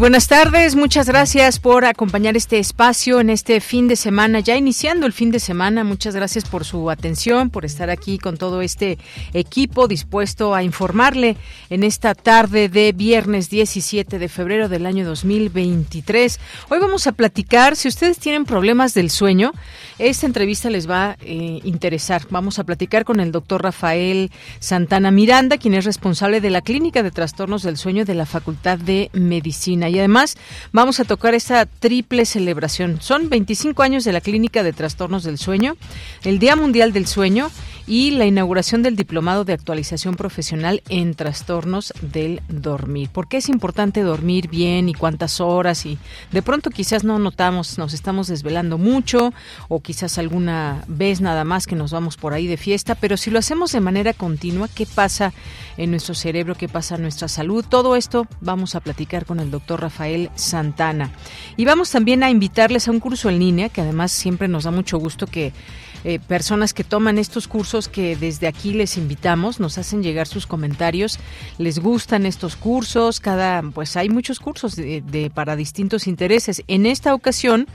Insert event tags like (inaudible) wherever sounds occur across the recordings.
Buenas tardes, muchas gracias por acompañar este espacio en este fin de semana, ya iniciando el fin de semana. Muchas gracias por su atención, por estar aquí con todo este equipo dispuesto a informarle en esta tarde de viernes 17 de febrero del año 2023. Hoy vamos a platicar, si ustedes tienen problemas del sueño, esta entrevista les va a eh, interesar. Vamos a platicar con el doctor Rafael Santana Miranda, quien es responsable de la Clínica de Trastornos del Sueño de la Facultad de Medicina. Y además vamos a tocar esta triple celebración. Son 25 años de la Clínica de Trastornos del Sueño, el Día Mundial del Sueño y la inauguración del Diplomado de Actualización Profesional en Trastornos del Dormir. ¿Por qué es importante dormir bien y cuántas horas? Y de pronto quizás no notamos, nos estamos desvelando mucho o quizás alguna vez nada más que nos vamos por ahí de fiesta, pero si lo hacemos de manera continua, ¿qué pasa en nuestro cerebro? ¿Qué pasa en nuestra salud? Todo esto vamos a platicar con el doctor Rafael Santana. Y vamos también a invitarles a un curso en línea, que además siempre nos da mucho gusto que eh, personas que toman estos cursos que desde aquí les invitamos, nos hacen llegar sus comentarios, les gustan estos cursos, cada pues hay muchos cursos de, para distintos intereses. En esta ocasión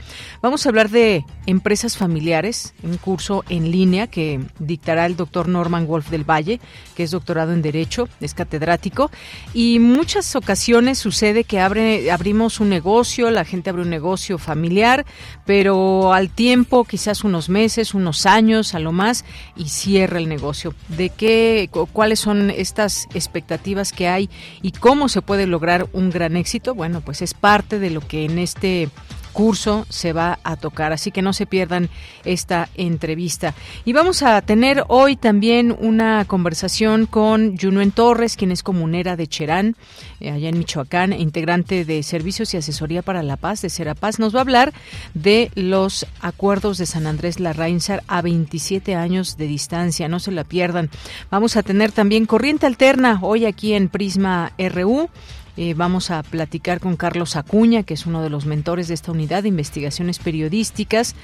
vamos a hablar de empresas familiares, un curso en línea que dictará el doctor Norman Wolf del Valle, que es doctorado en Derecho, es catedrático, y muchas ocasiones sucede que abrimos un negocio, la gente abre un negocio familiar, pero al tiempo, quizás unos meses, unos años a lo más y cierra el negocio. ¿De qué, cuáles son estas expectativas que hay y cómo se puede lograr un gran éxito? Bueno, pues es parte de lo que en este curso se va a tocar, así que no se pierdan esta entrevista. Y vamos a tener hoy también una conversación con Junuen Torres, quien es comunera de Cherán, eh, allá en Michoacán, e integrante de Servicios y Asesoría para la Paz de Serapaz. Nos va a hablar de los acuerdos de San Andrés Larrainzar a 27 años de distancia, no se la pierdan. Vamos a tener también Corriente Alterna hoy aquí en Prisma RU eh, vamos a platicar con Carlos Acuña, que es uno de los mentores de esta unidad de investigaciones periodísticas.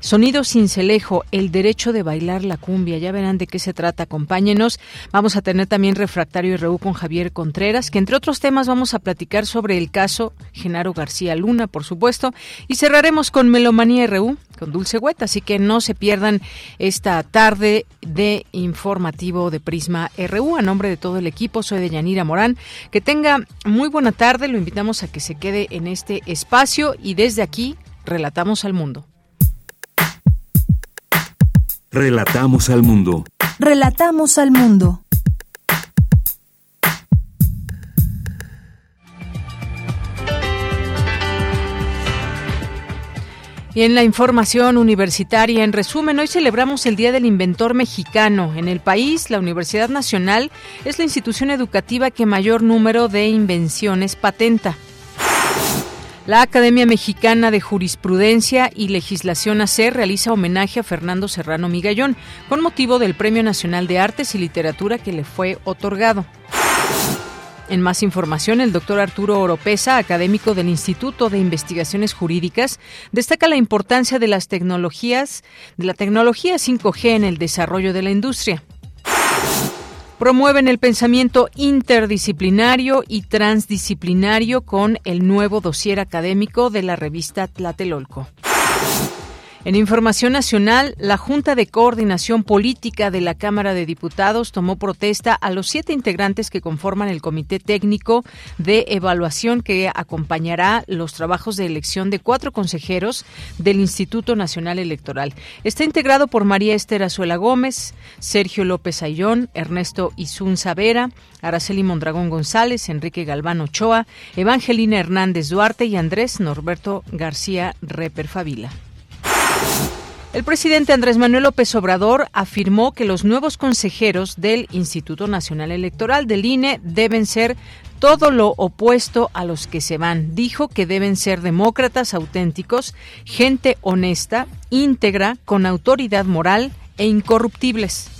Sonido Cincelejo, el derecho de bailar la cumbia. Ya verán de qué se trata. Acompáñenos. Vamos a tener también Refractario y Reú con Javier Contreras, que entre otros temas vamos a platicar sobre el caso Genaro García Luna, por supuesto. Y cerraremos con Melomanía RU, con Dulce Hueta. Así que no se pierdan esta tarde de informativo de Prisma RU. A nombre de todo el equipo, soy de Yanira Morán. Que tenga muy buena tarde. Lo invitamos a que se quede en este espacio y desde aquí relatamos al mundo. Relatamos al mundo. Relatamos al mundo. Y en la información universitaria, en resumen, hoy celebramos el Día del Inventor Mexicano. En el país, la Universidad Nacional es la institución educativa que mayor número de invenciones patenta. La Academia Mexicana de Jurisprudencia y Legislación AC realiza homenaje a Fernando Serrano Migallón con motivo del Premio Nacional de Artes y Literatura que le fue otorgado. En más información, el doctor Arturo Oropesa, académico del Instituto de Investigaciones Jurídicas, destaca la importancia de las tecnologías, de la tecnología 5G en el desarrollo de la industria promueven el pensamiento interdisciplinario y transdisciplinario con el nuevo dossier académico de la revista Tlatelolco. En información nacional, la Junta de Coordinación Política de la Cámara de Diputados tomó protesta a los siete integrantes que conforman el Comité Técnico de Evaluación que acompañará los trabajos de elección de cuatro consejeros del Instituto Nacional Electoral. Está integrado por María Esther Azuela Gómez, Sergio López Ayllón, Ernesto Izun Savera, Araceli Mondragón González, Enrique Galván Ochoa, Evangelina Hernández Duarte y Andrés Norberto García Reper Favila. El presidente Andrés Manuel López Obrador afirmó que los nuevos consejeros del Instituto Nacional Electoral del INE deben ser todo lo opuesto a los que se van. Dijo que deben ser demócratas auténticos, gente honesta, íntegra, con autoridad moral e incorruptibles.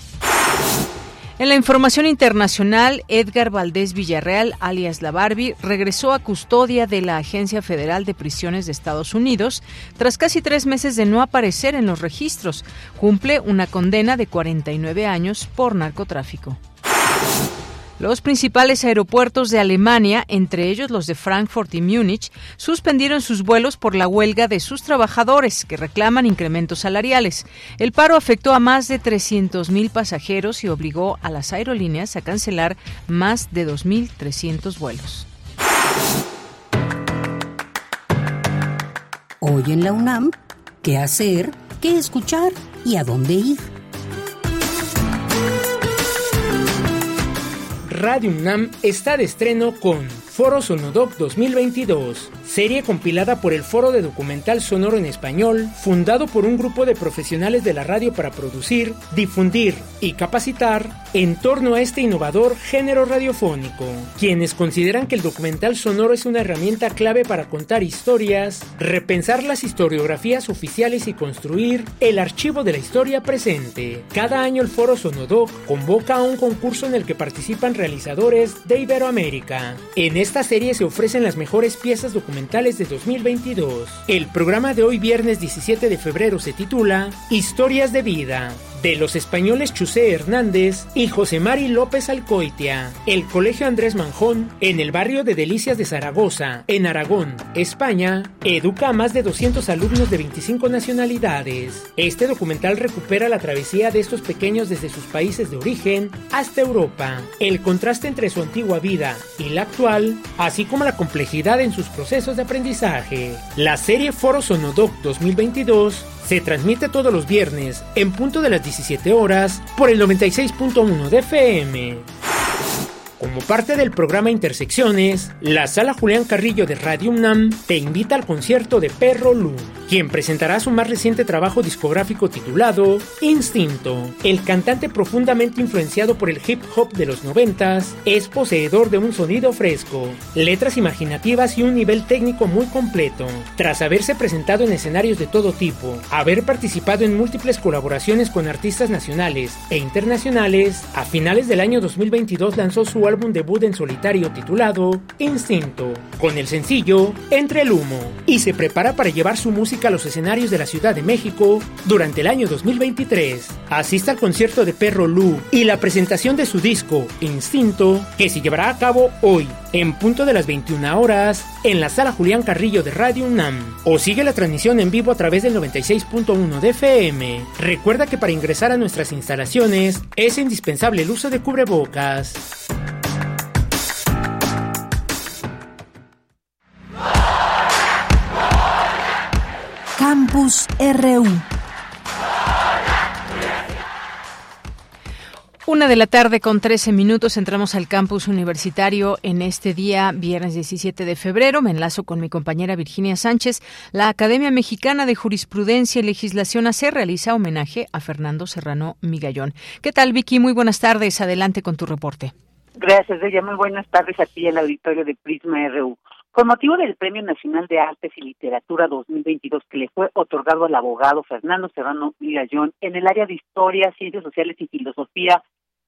En la información internacional, Edgar Valdés Villarreal, alias La Barbie, regresó a custodia de la Agencia Federal de Prisiones de Estados Unidos tras casi tres meses de no aparecer en los registros. Cumple una condena de 49 años por narcotráfico. Los principales aeropuertos de Alemania, entre ellos los de Frankfurt y Múnich, suspendieron sus vuelos por la huelga de sus trabajadores, que reclaman incrementos salariales. El paro afectó a más de 300.000 pasajeros y obligó a las aerolíneas a cancelar más de 2.300 vuelos. Hoy en la UNAM, ¿qué hacer? ¿Qué escuchar? ¿Y a dónde ir? Radio UNAM está de estreno con Foro Sonodoc 2022, serie compilada por el Foro de Documental Sonoro en Español, fundado por un grupo de profesionales de la radio para producir, difundir y capacitar en torno a este innovador género radiofónico, quienes consideran que el documental sonoro es una herramienta clave para contar historias, repensar las historiografías oficiales y construir el archivo de la historia presente. Cada año el Foro Sonodoc convoca a un concurso en el que participan realizadores de Iberoamérica. En esta serie se ofrecen las mejores piezas documentales de 2022. El programa de hoy viernes 17 de febrero se titula Historias de vida de los españoles Chusé Hernández y José Mari López Alcoitia. El Colegio Andrés Manjón, en el barrio de Delicias de Zaragoza, en Aragón, España, educa a más de 200 alumnos de 25 nacionalidades. Este documental recupera la travesía de estos pequeños desde sus países de origen hasta Europa, el contraste entre su antigua vida y la actual, así como la complejidad en sus procesos de aprendizaje. La serie Foro Sonodoc 2022 se transmite todos los viernes en punto de las 17 horas por el 96.1 de FM. Como parte del programa Intersecciones, la Sala Julián Carrillo de Radio UNAM te invita al concierto de Perro Lu, quien presentará su más reciente trabajo discográfico titulado Instinto. El cantante profundamente influenciado por el hip hop de los noventas es poseedor de un sonido fresco, letras imaginativas y un nivel técnico muy completo. Tras haberse presentado en escenarios de todo tipo, haber participado en múltiples colaboraciones con artistas nacionales e internacionales, a finales del año 2022 lanzó su álbum debut en solitario titulado Instinto, con el sencillo Entre el Humo, y se prepara para llevar su música a los escenarios de la Ciudad de México durante el año 2023. Asista al concierto de Perro Lu y la presentación de su disco Instinto, que se llevará a cabo hoy, en punto de las 21 horas, en la sala Julián Carrillo de Radio UNAM. O sigue la transmisión en vivo a través del 96.1 de FM. Recuerda que para ingresar a nuestras instalaciones es indispensable el uso de cubrebocas. Campus RU. Una de la tarde con 13 minutos entramos al campus universitario en este día, viernes 17 de febrero. Me enlazo con mi compañera Virginia Sánchez. La Academia Mexicana de Jurisprudencia y Legislación AC realiza homenaje a Fernando Serrano Migallón. ¿Qué tal, Vicky? Muy buenas tardes. Adelante con tu reporte. Gracias, ella. Muy buenas tardes a ti, el auditorio de Prisma RU. Con motivo del Premio Nacional de Artes y Literatura 2022 que le fue otorgado al abogado Fernando Serrano Migallón en el área de Historia, Ciencias Sociales y Filosofía,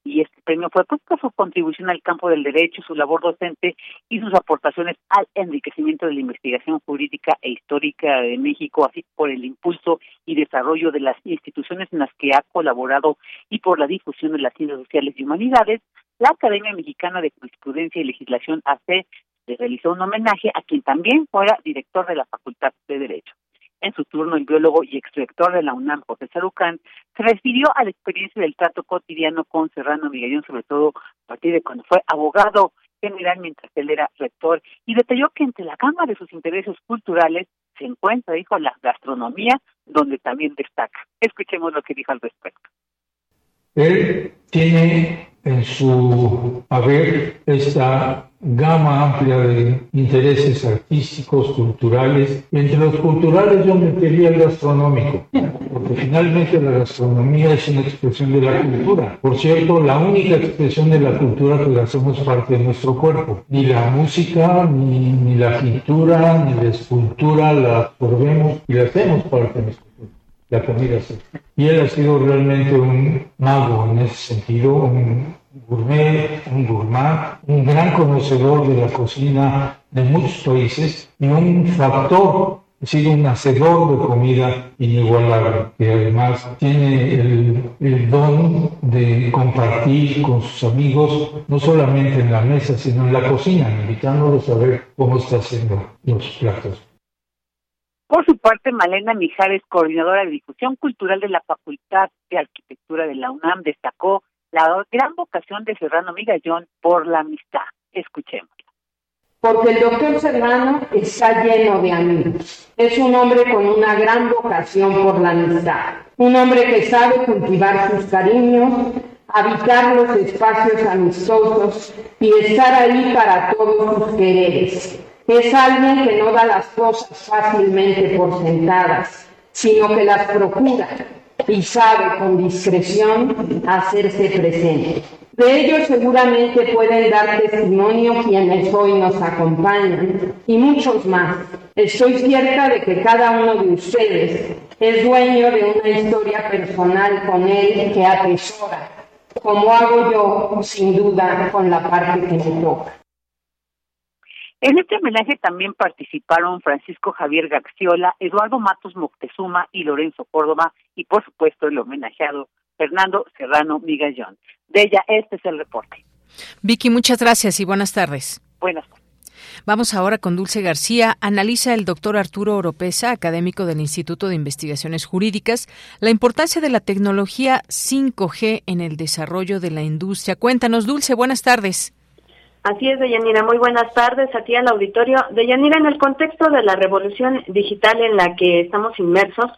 y este premio fue pues, por su contribución al campo del derecho, su labor docente y sus aportaciones al enriquecimiento de la investigación jurídica e histórica de México, así por el impulso y desarrollo de las instituciones en las que ha colaborado y por la difusión de las ciencias sociales y humanidades, la Academia Mexicana de Jurisprudencia y Legislación AC le realizó un homenaje a quien también fuera director de la Facultad de Derecho. En su turno, el biólogo y exdirector de la UNAM, José Sarucán, se refirió a la experiencia del trato cotidiano con Serrano Miguelón, sobre todo a partir de cuando fue abogado general mientras él era rector, y detalló que entre la gama de sus intereses culturales se encuentra, dijo, la gastronomía, donde también destaca. Escuchemos lo que dijo al respecto. Él tiene en su haber esta gama amplia de intereses artísticos, culturales. Entre los culturales yo metería el gastronómico, porque finalmente la gastronomía es una expresión de la cultura. Por cierto, la única expresión de la cultura que la hacemos parte de nuestro cuerpo. Ni la música, ni, ni la pintura, ni la escultura la absorbemos y la hacemos parte de nuestro cuerpo. La comida sí. Y él ha sido realmente un mago en ese sentido, un gourmet, un gourmand, un gran conocedor de la cocina de muchos países y un factor, es decir, un hacedor de comida inigualable, que además tiene el, el don de compartir con sus amigos, no solamente en la mesa, sino en la cocina, invitándolos a ver cómo está haciendo los platos. Por su parte, Malena Mijares, coordinadora de difusión cultural de la Facultad de Arquitectura de la UNAM, destacó la gran vocación de Serrano Migallón por la amistad. Escuchemos. Porque el doctor Serrano está lleno de amigos. Es un hombre con una gran vocación por la amistad. Un hombre que sabe cultivar sus cariños, habitar los espacios amistosos y estar ahí para todos sus quereres. Es alguien que no da las cosas fácilmente por sentadas, sino que las procura y sabe con discreción hacerse presente. De ello seguramente pueden dar testimonio quienes hoy nos acompañan y muchos más. Estoy cierta de que cada uno de ustedes es dueño de una historia personal con él que atesora, como hago yo sin duda con la parte que me toca. En este homenaje también participaron Francisco Javier Gaxiola, Eduardo Matos Moctezuma y Lorenzo Córdoba, y por supuesto el homenajeado Fernando Serrano Migallón. De ella, este es el reporte. Vicky, muchas gracias y buenas tardes. Buenas tardes. Vamos ahora con Dulce García. Analiza el doctor Arturo Oropesa, académico del Instituto de Investigaciones Jurídicas, la importancia de la tecnología 5G en el desarrollo de la industria. Cuéntanos, Dulce, buenas tardes. Así es, Deyanira. Muy buenas tardes a ti al auditorio. Deyanira, en el contexto de la revolución digital en la que estamos inmersos,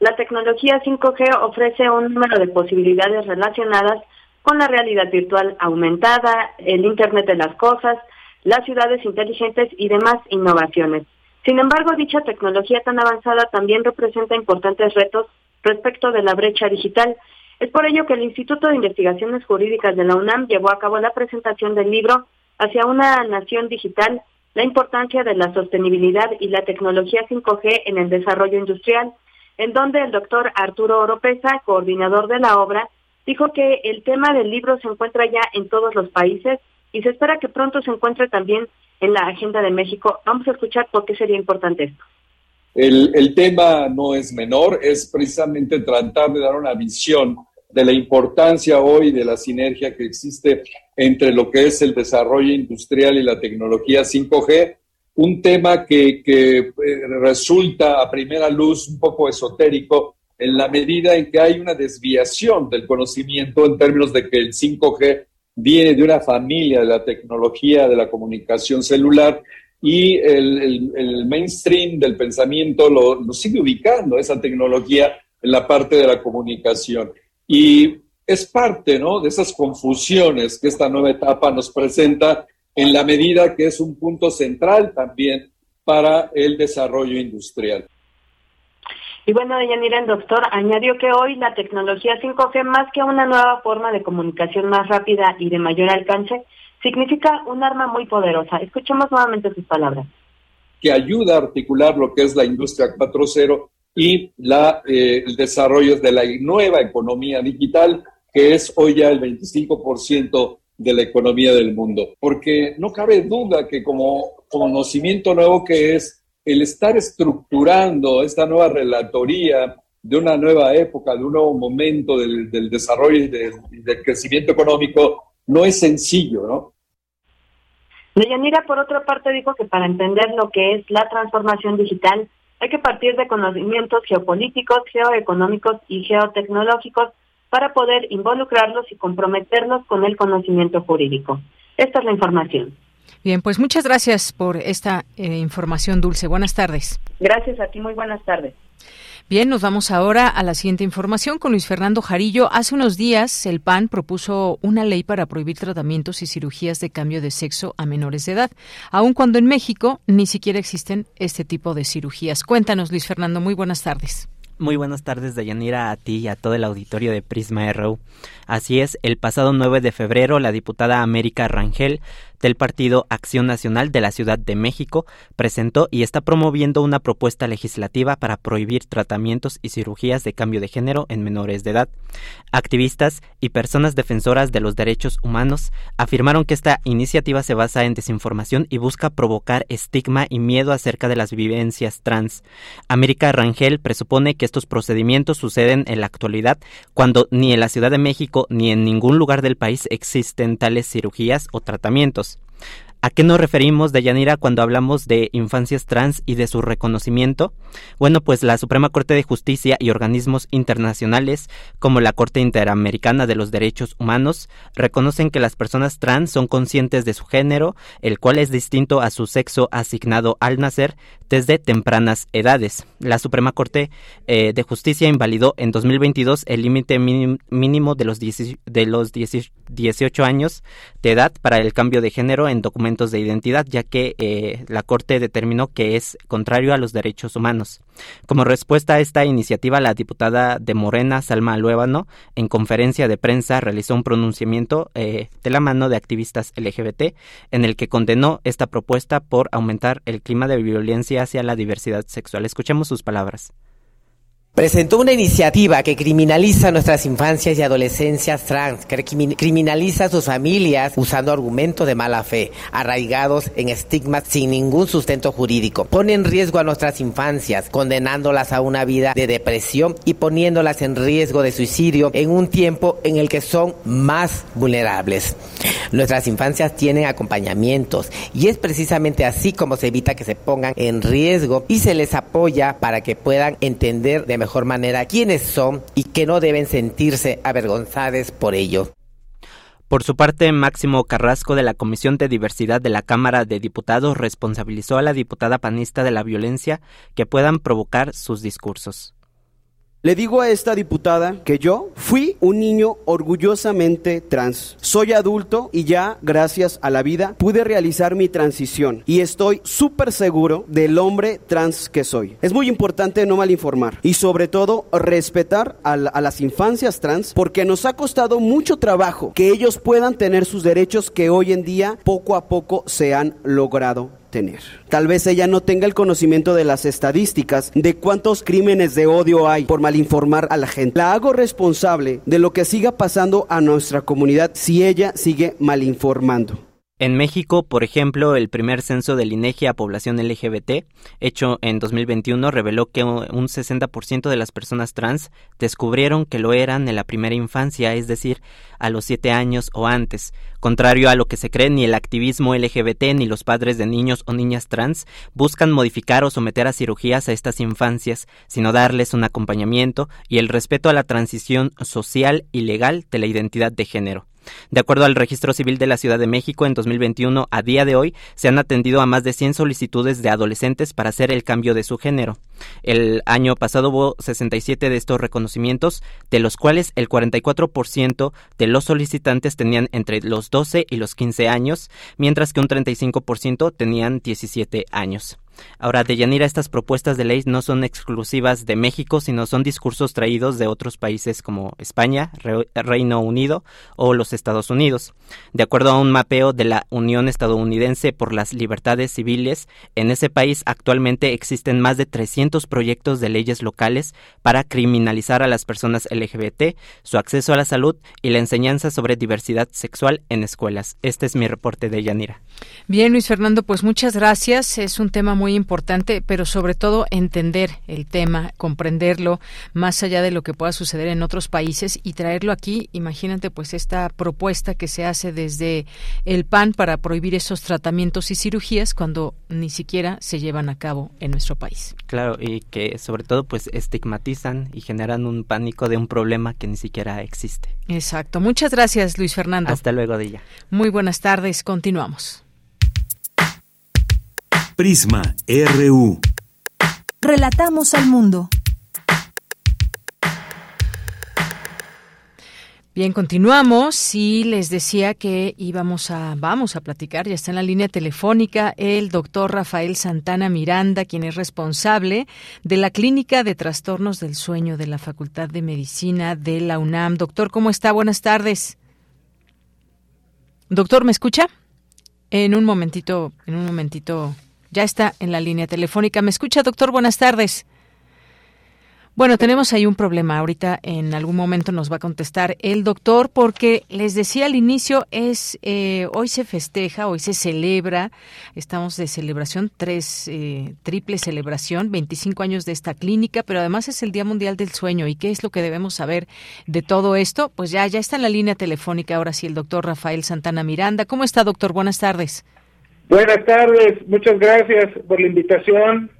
la tecnología 5G ofrece un número de posibilidades relacionadas con la realidad virtual aumentada, el Internet de las Cosas, las ciudades inteligentes y demás innovaciones. Sin embargo, dicha tecnología tan avanzada también representa importantes retos respecto de la brecha digital. Es por ello que el Instituto de Investigaciones Jurídicas de la UNAM llevó a cabo la presentación del libro hacia una nación digital, la importancia de la sostenibilidad y la tecnología 5G en el desarrollo industrial, en donde el doctor Arturo Oropesa, coordinador de la obra, dijo que el tema del libro se encuentra ya en todos los países y se espera que pronto se encuentre también en la agenda de México. Vamos a escuchar por qué sería importante esto. El, el tema no es menor, es precisamente tratar de dar una visión de la importancia hoy de la sinergia que existe entre lo que es el desarrollo industrial y la tecnología 5G, un tema que, eh, resulta a primera luz un poco esotérico en la medida en que hay una desviación del conocimiento en términos de que el 5G viene de una familia de la tecnología de la comunicación celular y el, mainstream del pensamiento lo sigue ubicando esa tecnología en la parte de la comunicación. Y es parte ¿no? de esas confusiones que esta nueva etapa nos presenta en la medida que es un punto central también para el desarrollo industrial. Y bueno, Deyanira, el doctor añadió que hoy la tecnología 5G, más que una nueva forma de comunicación más rápida y de mayor alcance, significa un arma muy poderosa. Escuchemos nuevamente sus palabras. Que ayuda a articular lo que es la industria 4.0 y la, eh, el desarrollo de la nueva economía digital, que es hoy ya el 25% de la economía del mundo. Porque no cabe duda que como conocimiento nuevo que es el estar estructurando esta nueva relatoría de una nueva época, de un nuevo momento del, del desarrollo y del crecimiento económico, no es sencillo, ¿no? Deyanira, por otra parte, dijo que para entender lo que es la transformación digital, Hay que partir de conocimientos geopolíticos, geoeconómicos y geotecnológicos para poder involucrarlos y comprometerlos con el conocimiento jurídico. Esta es la información. Bien, pues muchas gracias por esta eh, información, Dulce. Buenas tardes. Gracias a ti, muy buenas tardes. Bien, nos vamos ahora a la siguiente información con Luis Fernando Jarillo. Hace unos días el PAN propuso una ley para prohibir tratamientos y cirugías de cambio de sexo a menores de edad, aun cuando en México ni siquiera existen este tipo de cirugías. Cuéntanos, Luis Fernando, muy buenas tardes. Muy buenas tardes, Dayanira, a ti y a todo el auditorio de Prisma RU. Así es, el pasado 9 de febrero, la diputada América Rangel del Partido Acción Nacional de la Ciudad de México presentó y está promoviendo una propuesta legislativa para prohibir tratamientos y cirugías de cambio de género en menores de edad. Activistas y personas defensoras de los derechos humanos afirmaron que esta iniciativa se basa en desinformación y busca provocar estigma y miedo acerca de las vivencias trans. América Rangel presupone que estos procedimientos suceden en la actualidad cuando ni en la Ciudad de México ni en ningún lugar del país existen tales cirugías o tratamientos. Service. ¿A qué nos referimos, Deyanira, cuando hablamos de infancias trans y de su reconocimiento? Bueno, pues la Suprema Corte de Justicia y organismos internacionales, como la Corte Interamericana de los Derechos Humanos, reconocen que las personas trans son conscientes de su género, el cual es distinto a su sexo asignado al nacer desde tempranas edades. La Suprema Corte eh, de Justicia invalidó en 2022 el límite mínimo de los, de los 18 años de edad para el cambio de género en documentos de identidad, ya que eh, la Corte determinó que es contrario a los derechos humanos. Como respuesta a esta iniciativa, la diputada de Morena, Salma Luébano, en conferencia de prensa realizó un pronunciamiento eh, de la mano de activistas LGBT en el que condenó esta propuesta por aumentar el clima de violencia hacia la diversidad sexual. Escuchemos sus palabras presentó una iniciativa que criminaliza nuestras infancias y adolescencias trans, que criminaliza a sus familias usando argumentos de mala fe, arraigados en estigmas sin ningún sustento jurídico. Pone en riesgo a nuestras infancias, condenándolas a una vida de depresión y poniéndolas en riesgo de suicidio en un tiempo en el que son más vulnerables. Nuestras infancias tienen acompañamientos y es precisamente así como se evita que se pongan en riesgo y se les apoya para que puedan entender de mejor mejor manera quiénes son y que no deben sentirse avergonzadas por ello. Por su parte, Máximo Carrasco de la Comisión de Diversidad de la Cámara de Diputados responsabilizó a la diputada panista de la violencia que puedan provocar sus discursos. Le digo a esta diputada que yo fui un niño orgullosamente trans. Soy adulto y ya, gracias a la vida, pude realizar mi transición y estoy súper seguro del hombre trans que soy. Es muy importante no malinformar y sobre todo respetar a, a las infancias trans porque nos ha costado mucho trabajo que ellos puedan tener sus derechos que hoy en día poco a poco se han logrado Tal vez ella no tenga el conocimiento de las estadísticas de cuántos crímenes de odio hay por malinformar a la gente. La hago responsable de lo que siga pasando a nuestra comunidad si ella sigue malinformando. En México, por ejemplo, el primer censo del INEGI a población LGBT, hecho en 2021, reveló que un 60% de las personas trans descubrieron que lo eran en la primera infancia, es decir, a los 7 años o antes. Contrario a lo que se cree, ni el activismo LGBT ni los padres de niños o niñas trans buscan modificar o someter a cirugías a estas infancias, sino darles un acompañamiento y el respeto a la transición social y legal de la identidad de género. De acuerdo al Registro Civil de la Ciudad de México, en 2021, a día de hoy, se han atendido a más de 100 solicitudes de adolescentes para hacer el cambio de su género. El año pasado hubo 67 de estos reconocimientos, de los cuales el 44% de los solicitantes tenían entre los 12 y los 15 años, mientras que un 35% tenían 17 años. Ahora, Deyanira, estas propuestas de ley no son exclusivas de México, sino son discursos traídos de otros países como España, Reino Unido o los Estados Unidos. De acuerdo a un mapeo de la Unión Estadounidense por las Libertades Civiles, en ese país actualmente existen más de 300 proyectos de leyes locales para criminalizar a las personas LGBT, su acceso a la salud y la enseñanza sobre diversidad sexual en escuelas. Este es mi reporte de Yanira. Bien, Luis Fernando, pues muchas gracias. Es un tema muy muy importante, pero sobre todo entender el tema, comprenderlo más allá de lo que pueda suceder en otros países y traerlo aquí. Imagínate pues esta propuesta que se hace desde el PAN para prohibir esos tratamientos y cirugías cuando ni siquiera se llevan a cabo en nuestro país. Claro, y que sobre todo pues estigmatizan y generan un pánico de un problema que ni siquiera existe. Exacto. Muchas gracias, Luis Fernando. Hasta luego, Dilla. Muy buenas tardes. Continuamos. Prisma RU. Relatamos al mundo. Bien, continuamos y les decía que íbamos a, vamos a platicar, ya está en la línea telefónica el doctor Rafael Santana Miranda, quien es responsable de la Clínica de Trastornos del Sueño de la Facultad de Medicina de la UNAM. Doctor, ¿cómo está? Buenas tardes. Doctor, ¿me escucha? En un momentito, en un momentito, ya está en la línea telefónica. ¿Me escucha, doctor? Buenas tardes. Bueno, tenemos ahí un problema. Ahorita en algún momento nos va a contestar el doctor porque les decía al inicio es eh, hoy se festeja, hoy se celebra, estamos de celebración tres eh, triple celebración, 25 años de esta clínica, pero además es el Día Mundial del Sueño y qué es lo que debemos saber de todo esto. Pues ya ya está en la línea telefónica ahora sí el doctor Rafael Santana Miranda. ¿Cómo está doctor? Buenas tardes. Buenas tardes, muchas gracias por la invitación.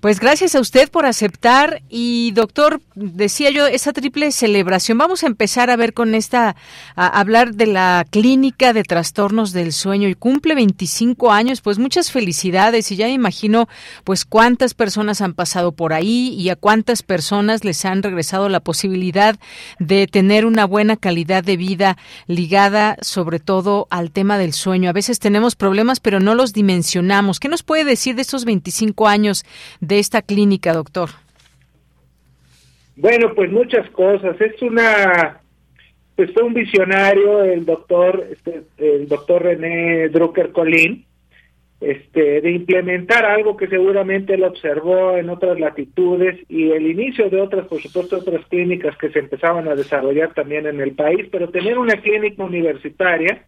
Pues gracias a usted por aceptar y doctor, decía yo, esa triple celebración. Vamos a empezar a ver con esta, a hablar de la clínica de trastornos del sueño y cumple 25 años, pues muchas felicidades y ya imagino pues cuántas personas han pasado por ahí y a cuántas personas les han regresado la posibilidad de tener una buena calidad de vida ligada sobre todo al tema del sueño. A veces tenemos problemas pero no los dimensionamos. ¿Qué nos puede decir de estos 25 años de esta clínica, doctor? Bueno, pues muchas cosas. Es una, pues fue un visionario el doctor, este, el doctor René Drucker Colín, este, de implementar algo que seguramente él observó en otras latitudes y el inicio de otras, por supuesto, otras clínicas que se empezaban a desarrollar también en el país, pero tener una clínica universitaria,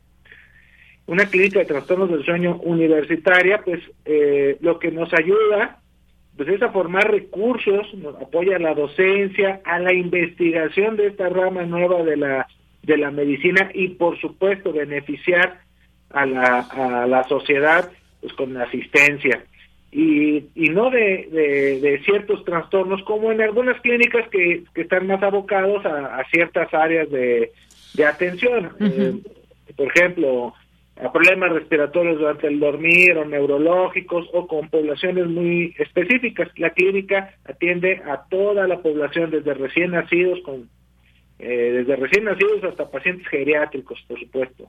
una clínica de trastornos del sueño universitaria, pues eh, lo que nos ayuda pues es a formar recursos, nos apoya a la docencia, a la investigación de esta rama nueva de la de la medicina y por supuesto beneficiar a la, a la sociedad pues con asistencia. Y, y no de, de, ciertos trastornos como en algunas clínicas que, que están más abocados a, ciertas áreas de, de atención. Eh, por ejemplo a problemas respiratorios durante el dormir o neurológicos o con poblaciones muy específicas. La clínica atiende a toda la población, desde recién nacidos, con, eh, desde recién nacidos hasta pacientes geriátricos, por supuesto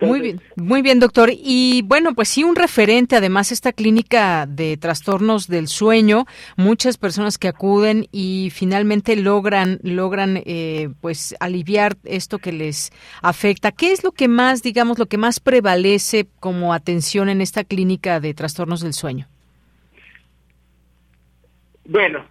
muy bien, muy bien, doctor. Y bueno, pues sí, un referente, además, esta clínica de trastornos del sueño, muchas personas que acuden y finalmente logran, logran, eh, pues, aliviar esto que les afecta. ¿Qué es lo que más, digamos, lo que más prevalece como atención en esta clínica de trastornos del sueño? Bueno,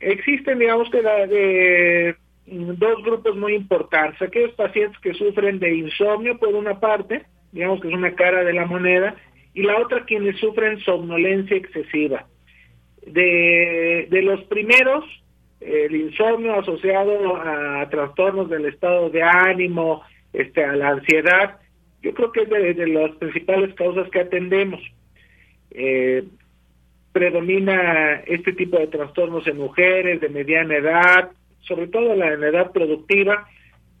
existen, digamos que la de dos grupos muy importantes. Aquellos pacientes que sufren de insomnio, por una parte, digamos que es una cara de la moneda, y la otra quienes sufren somnolencia excesiva. De, de los primeros, el insomnio asociado a trastornos del estado de ánimo, este, a la ansiedad, yo creo que es de, las principales causas que atendemos. Eh, predomina este tipo de trastornos en mujeres de mediana edad, sobre todo la edad productiva.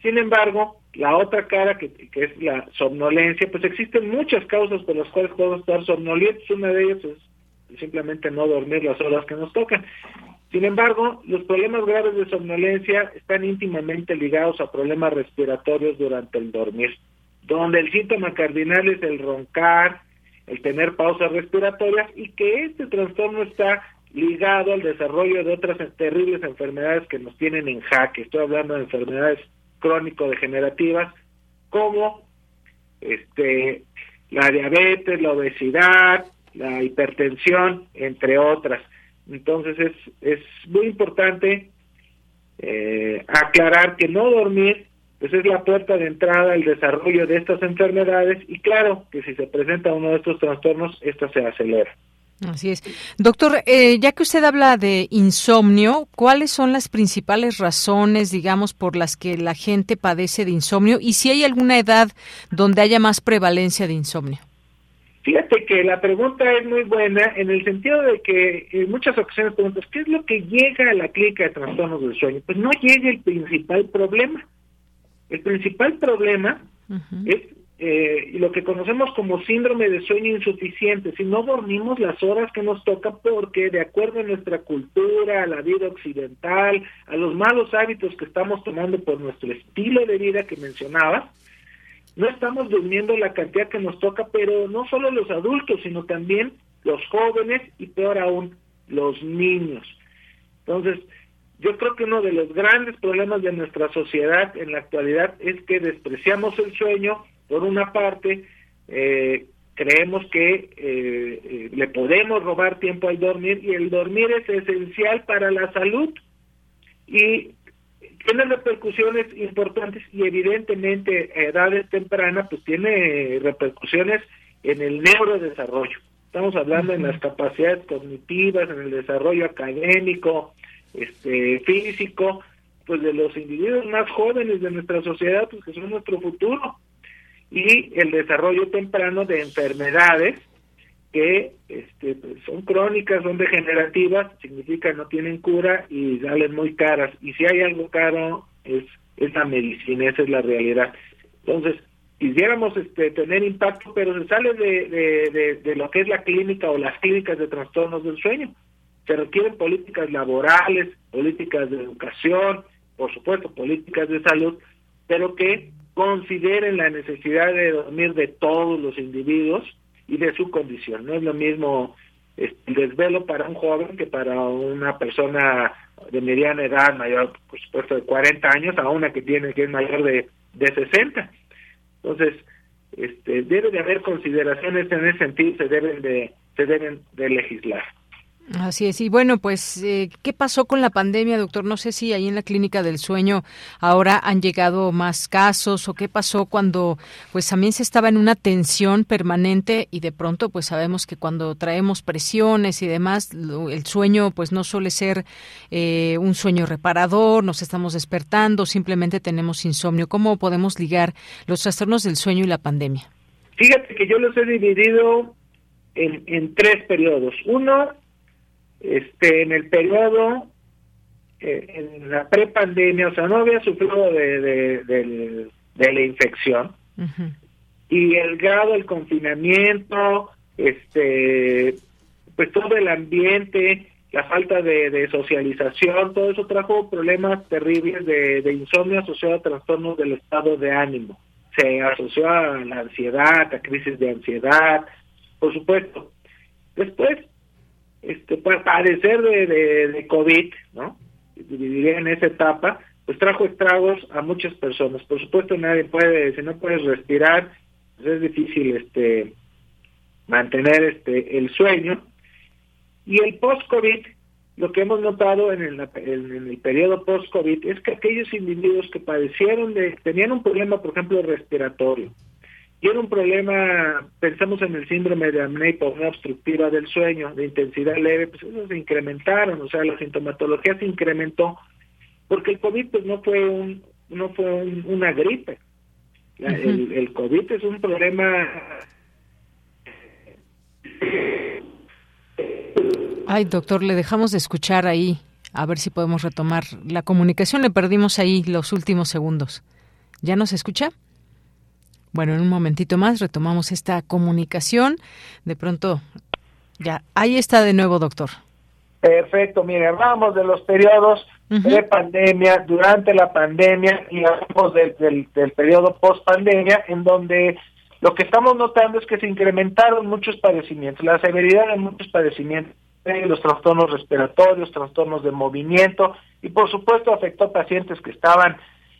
Sin embargo, la otra cara, que, que, es la somnolencia, pues existen muchas causas por las cuales podemos estar somnolientos. Una de ellas es simplemente no dormir las horas que nos tocan. Sin embargo, los problemas graves de somnolencia están íntimamente ligados a problemas respiratorios durante el dormir, donde el síntoma cardinal es el roncar, el tener pausas respiratorias y que este trastorno está ligado al desarrollo de otras terribles enfermedades que nos tienen en jaque. Estoy hablando de enfermedades crónico-degenerativas como este la diabetes, la obesidad, la hipertensión, entre otras. Entonces es, es muy importante eh, aclarar que no dormir pues es la puerta de entrada al desarrollo de estas enfermedades y claro que si se presenta uno de estos trastornos, esta se acelera. Así es. Doctor, eh, ya que usted habla de insomnio, ¿cuáles son las principales razones, digamos, por las que la gente padece de insomnio y si hay alguna edad donde haya más prevalencia de insomnio? Fíjate que la pregunta es muy buena en el sentido de que en muchas ocasiones preguntas, ¿qué es lo que llega a la clínica de trastornos del sueño? Pues no llega el principal problema. El principal problema es eh, lo que conocemos como síndrome de sueño insuficiente, si no dormimos las horas que nos toca porque de acuerdo a nuestra cultura, a la vida occidental, a los malos hábitos que estamos tomando por nuestro estilo de vida que mencionaba, no estamos durmiendo la cantidad que nos toca, pero no solo los adultos, sino también los jóvenes y peor aún, los niños. Entonces, yo creo que uno de los grandes problemas de nuestra sociedad en la actualidad es que despreciamos el sueño, por una parte, eh, creemos que eh, eh, le podemos robar tiempo al dormir y el dormir es esencial para la salud y tiene repercusiones importantes y evidentemente a edades tempranas pues tiene repercusiones en el neurodesarrollo. Estamos hablando en las capacidades cognitivas, en el desarrollo académico, este físico, pues de los individuos más jóvenes de nuestra sociedad, pues que son nuestro futuro y el desarrollo temprano de enfermedades que este, pues, son crónicas, son degenerativas, significa no tienen cura y salen muy caras. Y si hay algo caro, es, es la medicina, esa es la realidad. Entonces, quisiéramos este, tener impacto, pero se sale de, de, de, lo que es la clínica o las clínicas de trastornos del sueño. Se requieren políticas laborales, políticas de educación, por supuesto, políticas de salud, pero que consideren la necesidad de dormir de todos los individuos y de su condición. No es lo mismo este, el desvelo para un joven que para una persona de mediana edad, mayor, por supuesto, de 40 años, a una que tiene que es mayor de, de 60. Entonces, este, debe de haber consideraciones en ese sentido, se deben de, se deben de legislar. Así es. Y bueno, pues, eh, ¿qué pasó con la pandemia, doctor? No sé si ahí en la clínica del sueño ahora han llegado más casos o qué pasó cuando, pues, también se estaba en una tensión permanente y de pronto, pues, sabemos que cuando traemos presiones y demás, el sueño, pues, no suele ser eh, un sueño reparador, nos estamos despertando, simplemente tenemos insomnio. ¿Cómo podemos ligar los trastornos del sueño y la pandemia? Fíjate que yo los he dividido en, en tres periodos. Uno este, en el periodo, eh, en la prepandemia, o sea, no había sufrido de, de, la infección. Y el grado del confinamiento, este, pues todo el ambiente, la falta de, socialización, todo eso trajo problemas terribles de, de insomnio asociado a trastornos del estado de ánimo. Se asoció a la ansiedad, a crisis de ansiedad, por supuesto. Después este, pues, padecer de, de, COVID, ¿no? Dividiría en esa etapa, pues trajo estragos a muchas personas. Por supuesto, nadie puede, si no puedes respirar, pues es difícil este mantener este el sueño. Y el post-COVID, lo que hemos notado en el, en el periodo post-COVID es que aquellos individuos que padecieron de, tenían un problema, por ejemplo, respiratorio, y era un problema, pensamos en el síndrome de apnea obstructiva del sueño, de intensidad leve, pues eso se incrementaron, o sea, la sintomatología se incrementó, porque el COVID pues no fue un no fue una gripe. el, el COVID es un problema Ay, doctor, le dejamos de escuchar ahí. A ver si podemos retomar la comunicación. Le perdimos ahí los últimos segundos. ¿Ya nos escucha? Bueno, en un momentito más retomamos esta comunicación. De pronto, ya, ahí está de nuevo, doctor. Perfecto, mire, hablamos de los periodos de pandemia, durante la pandemia y hablamos del, del periodo post pandemia, en donde lo que estamos notando es que se incrementaron muchos padecimientos, la severidad de muchos padecimientos, los trastornos respiratorios, trastornos de movimiento y por supuesto afectó a pacientes que estaban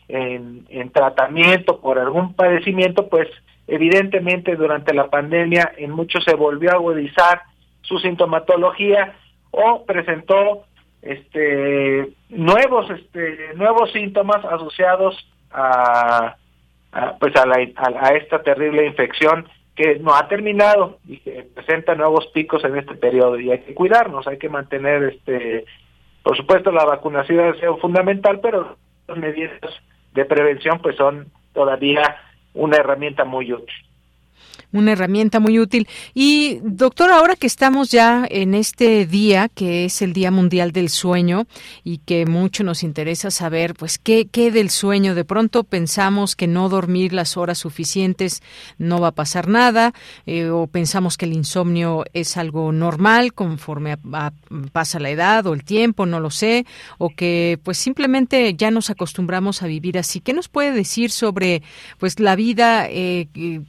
en, tratamiento por algún padecimiento, pues evidentemente durante la pandemia en muchos se volvió a agudizar su sintomatología o presentó este nuevos este nuevos síntomas asociados a, pues a, la, a, esta terrible infección que no ha terminado y que presenta nuevos picos en este periodo. Y hay que cuidarnos, hay que mantener este por supuesto la vacunación es fundamental, pero las medidas de prevención pues son todavía una herramienta muy útil una herramienta muy útil. Y doctor, ahora que estamos ya en este día, que es el Día Mundial del Sueño, y que mucho nos interesa saber, pues, qué, qué del sueño. De pronto pensamos que no dormir las horas suficientes no va a pasar nada, eh, o pensamos que el insomnio es algo normal conforme pasa la edad o el tiempo, no lo sé, o que pues simplemente ya nos acostumbramos a vivir así. ¿Qué nos puede decir sobre pues la vida, eh,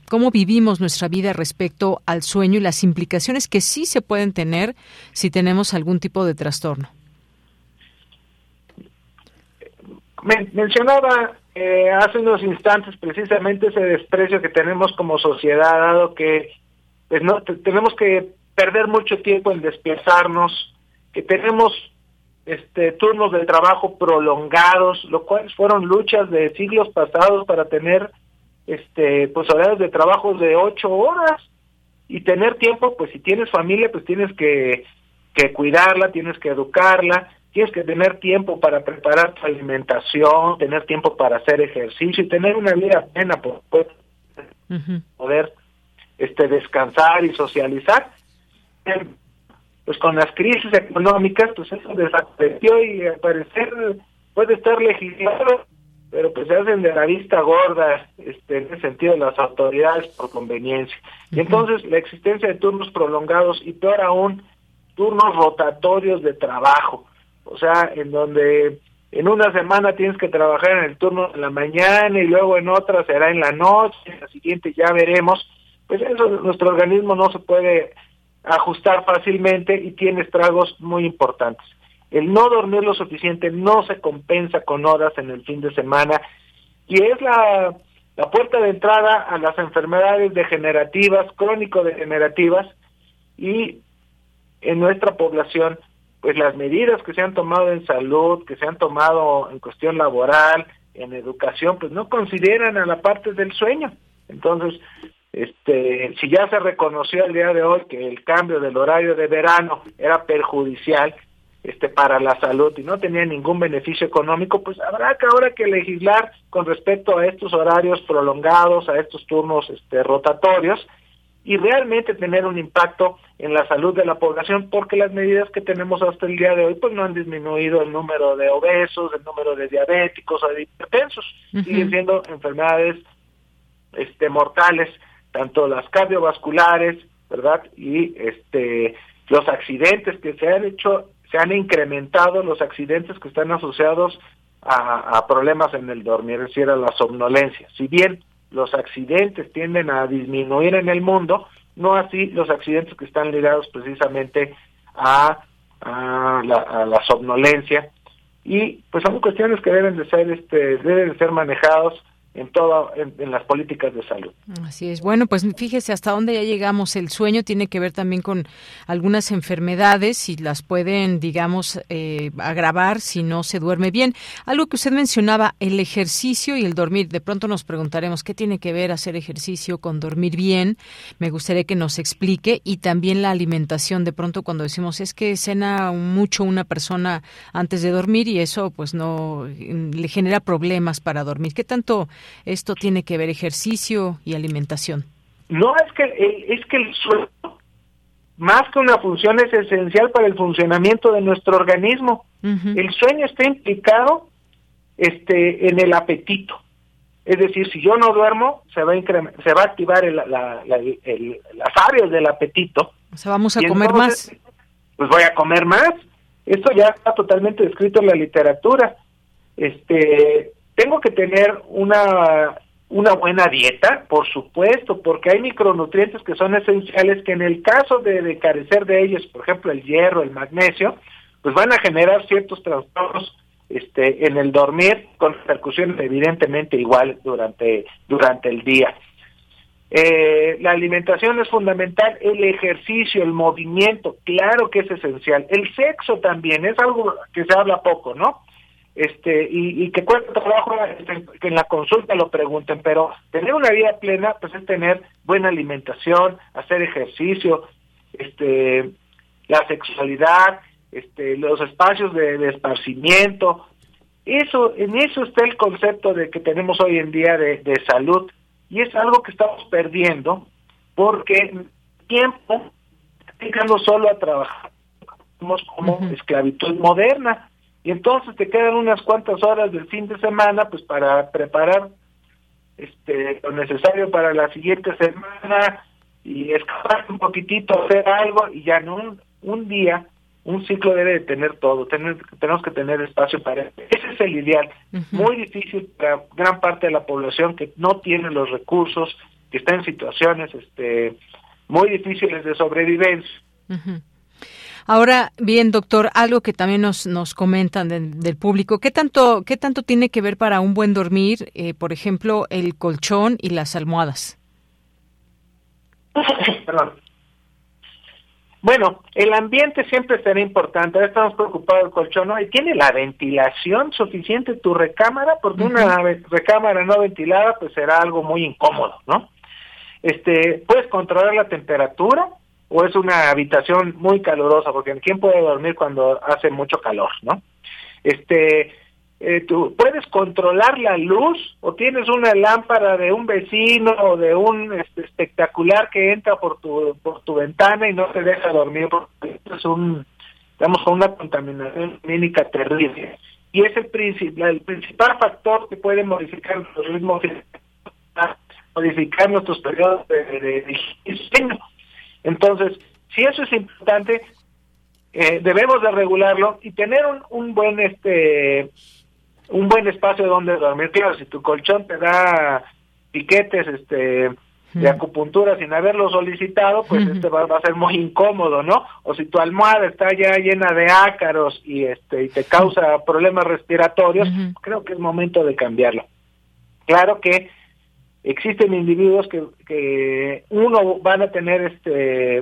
cómo vivimos nuestra vida respecto al sueño y las implicaciones que sí se pueden tener si tenemos algún tipo de trastorno. mencionaba eh, hace unos instantes precisamente ese desprecio que tenemos como sociedad, dado que pues, no tenemos que perder mucho tiempo en desplazarnos, que tenemos este turnos de trabajo prolongados, lo cual fueron luchas de siglos pasados para tener este pues horarios de trabajo de ocho horas y tener tiempo pues si tienes familia pues tienes que, que cuidarla tienes que educarla tienes que tener tiempo para preparar tu alimentación tener tiempo para hacer ejercicio y tener una vida plena por poder este descansar y socializar. Pues con las crisis económicas pues eso desapareció y al parecer puede estar legislado pero pues se hacen de la vista gorda este, en ese sentido las autoridades por conveniencia. Y entonces la existencia de turnos prolongados y peor aún, turnos rotatorios de trabajo, o sea, en donde en una semana tienes que trabajar en el turno de la mañana y luego en otra será en la noche, en la siguiente ya veremos, pues eso nuestro organismo no se puede ajustar fácilmente y tiene estragos muy importantes. El no dormir lo suficiente no se compensa con horas en el fin de semana y es la, la puerta de entrada a las enfermedades degenerativas, crónico-degenerativas y en nuestra población, pues las medidas que se han tomado en salud, que se han tomado en cuestión laboral, en educación, pues no consideran a la parte del sueño. Entonces, este, si ya se reconoció el día de hoy que el cambio del horario de verano era perjudicial, este para la salud y no tenía ningún beneficio económico, pues habrá que ahora que legislar con respecto a estos horarios prolongados, a estos turnos este, rotatorios y realmente tener un impacto en la salud de la población porque las medidas que tenemos hasta el día de hoy pues no han disminuido el número de obesos, el número de diabéticos o de hipertensos, siguen siendo enfermedades este mortales, tanto las cardiovasculares, ¿verdad? Y este los accidentes que se han hecho se han incrementado los accidentes que están asociados a, problemas en el dormir, es decir, a la somnolencia. Si bien los accidentes tienden a disminuir en el mundo, no así los accidentes que están ligados precisamente a, la, a la somnolencia y pues son cuestiones que deben de ser este deben de ser manejados en todo en, las políticas de salud. Así es. Bueno, pues fíjese hasta dónde ya llegamos. El sueño tiene que ver también con algunas enfermedades y las pueden, digamos, eh, agravar si no se duerme bien. Algo que usted mencionaba, el ejercicio y el dormir. De pronto nos preguntaremos qué tiene que ver hacer ejercicio con dormir bien. Me gustaría que nos explique y también la alimentación. De pronto cuando decimos es que cena mucho una persona antes de dormir y eso pues no le genera problemas para dormir. ¿Qué tanto esto tiene que ver ejercicio y alimentación. No, es que, eh, es que el sueño, más que una función, es esencial para el funcionamiento de nuestro organismo. El sueño está implicado este, en el apetito. Es decir, si yo no duermo, se va a, se va a activar el, la, las áreas del apetito. O sea, vamos a comer más. Pues voy a comer más. Esto ya está totalmente descrito en la literatura. Este, tengo que tener una, una buena dieta, por supuesto, porque hay micronutrientes que son esenciales que en el caso de, carecer de ellos, por ejemplo el hierro, el magnesio, pues van a generar ciertos trastornos este, en el dormir con repercusiones evidentemente iguales durante, durante el día. Eh, la alimentación es fundamental, el ejercicio, el movimiento, claro que es esencial. El sexo también es algo que se habla poco, ¿no? Este y, que cuesta trabajo este, que en la consulta lo pregunten, pero tener una vida plena pues es tener buena alimentación, hacer ejercicio, este la sexualidad, este los espacios de, esparcimiento, eso en eso está el concepto de que tenemos hoy en día de, salud. Y es algo que estamos perdiendo porque tiempo dedicando solo a trabajar como esclavitud moderna y entonces te quedan unas cuantas horas del fin de semana pues para preparar este lo necesario para la siguiente semana y escapar un poquitito hacer algo y ya no un, día un ciclo debe de tener todo tener, tenemos que tener espacio para ese es el ideal. Muy difícil para gran parte de la población que no tiene los recursos que está en situaciones este muy difíciles de sobrevivencia Ahora, bien, doctor, algo que también nos, nos comentan del público, ¿qué tanto, ¿qué tanto tiene que ver para un buen dormir, eh, por ejemplo, el colchón y las almohadas? (coughs) Perdón. Bueno, el ambiente siempre será importante. Ahora estamos preocupados del colchón, ¿no? Y tiene la ventilación suficiente tu recámara, porque una recámara no ventilada, pues será algo muy incómodo, ¿no? Este, puedes controlar la temperatura, o es una habitación muy calurosa, porque ¿quién puede dormir cuando hace mucho calor, no? Este, eh, tú puedes controlar la luz o tienes una lámpara de un vecino o de un este, espectacular que entra por tu por tu ventana y no te deja dormir porque es un digamos una contaminación mínica terrible y es el principal el principal factor que puede modificar nuestros ritmos modificar nuestros periodos de, de, de entonces, si eso es importante, eh, debemos de regularlo y tener un, un buen este un buen espacio donde dormir. Claro, si tu colchón te da piquetes este de acupuntura sin haberlo solicitado, pues este va, a ser muy incómodo, ¿no? O si tu almohada está ya llena de ácaros y este y te causa problemas respiratorios, creo que es momento de cambiarlo. Claro que existen individuos que, que uno van a tener este